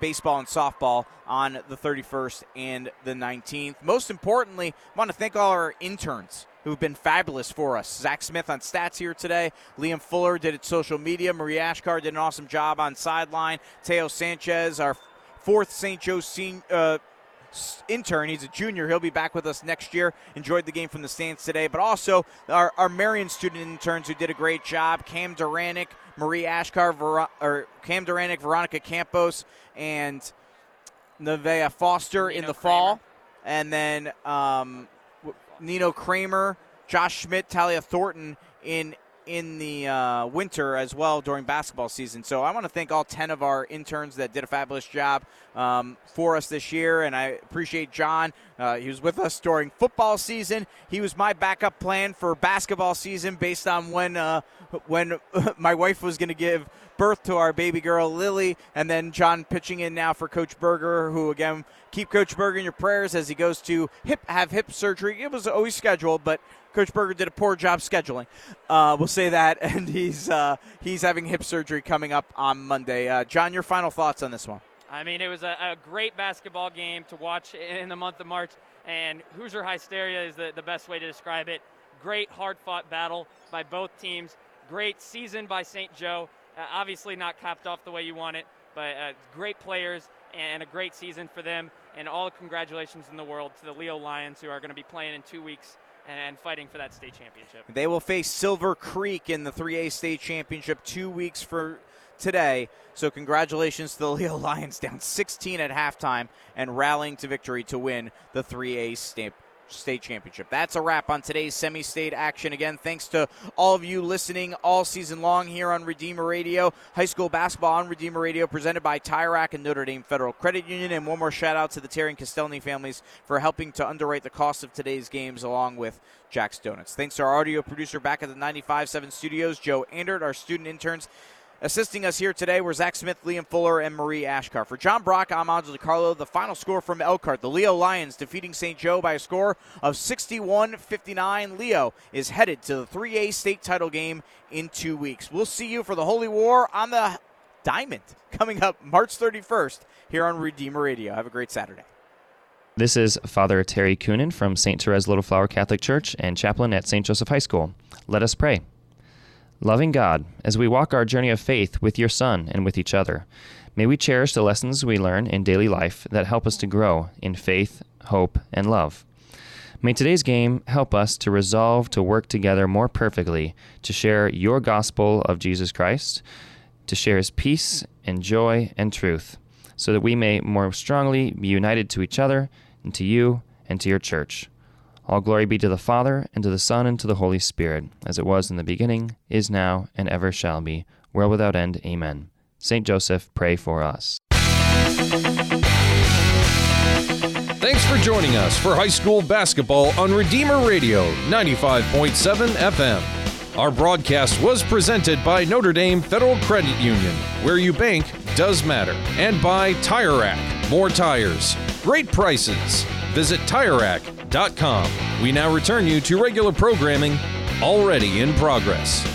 baseball and softball on the 31st and the 19th. Most importantly, I want to thank all our interns who've been fabulous for us. Zach Smith on stats here today. Liam Fuller did it social media. Marie Ashkar did an awesome job on sideline. Teo Sanchez, our fourth St. Joe senior. Uh, intern. He's a junior. He'll be back with us next year. Enjoyed the game from the stands today. But also our, our Marian student interns who did a great job. Cam Duranic, Marie Ashkar, Ver- or Cam Duranic, Veronica Campos, and Nevea Foster Nino in the Kramer. fall. And then um, Nino Kramer, Josh Schmidt, Talia Thornton in in the uh, winter as well during basketball season. So I want to thank all 10 of our interns that did a fabulous job um, for us this year. And I appreciate John. Uh, he was with us during football season. He was my backup plan for basketball season based on when, uh, when my wife was going to give birth to our baby girl Lily, and then John pitching in now for Coach Berger, who again keep Coach Berger in your prayers as he goes to hip have hip surgery. It was always scheduled, but Coach Berger did a poor job scheduling. Uh, we'll say that, and he's uh, he's having hip surgery coming up on Monday. Uh, John, your final thoughts on this one? I mean, it was a, a, great basketball game to watch in the month of March, and Hoosier hysteria is the, the best way to describe it. Great, hard fought battle by both teams. Great season by St. Joe. Uh, obviously, not capped off the way you want it, but uh, great players and a great season for them. And all congratulations in the world to the Leo Lions, who are going to be playing in two weeks and fighting for that state championship. They will face Silver Creek in the 3A state championship two weeks for today. So congratulations to the Leo Lions down 16 at halftime and rallying to victory to win the 3A state state championship. That's a wrap on today's semi state action. Again, thanks to all of you listening all season long here on Redeemer Radio. High school basketball on Redeemer Radio presented by Tire Rack and Notre Dame Federal Credit Union. And one more shout out to the Terry and Castelny families for helping to underwrite the cost of today's games along with Jack's Donuts. Thanks to our audio producer back at the 95.7 studios, Joe Andert, our student interns. Assisting us here today were Zach Smith, Liam Fuller, and Marie Ashkar. For John Brock, I'm Angelo DiCarlo. The final score from Elkhart. The Leo Lions defeating St. Joe by a score of 61 59. Leo is headed to the 3A state title game in two weeks. We'll see you for the Holy War on the Diamond coming up March 31st here on Redeemer Radio. Have a great Saturday. This is Father Terry Coonan from St. Therese Little Flower Catholic Church and chaplain at St. Joseph High School. Let us pray. Loving God, as we walk our journey of faith with your Son and with each other, may we cherish the lessons we learn in daily life that help us to grow in faith, hope, and love. May today's game help us to resolve to work together more perfectly to share your gospel of Jesus Christ, to share his peace and joy and truth, so that we may more strongly be united to each other and to you and to your church. All glory be to the Father, and to the Son, and to the Holy Spirit, as it was in the beginning, is now, and ever shall be, world without end. Amen. Saint Joseph, pray for us. Thanks for joining us for high school basketball on Redeemer Radio 95.7 FM. Our broadcast was presented by Notre Dame Federal Credit Union, where you bank does matter, and by Tire Rack. More tires, great prices. Visit We now return you to regular programming already in progress.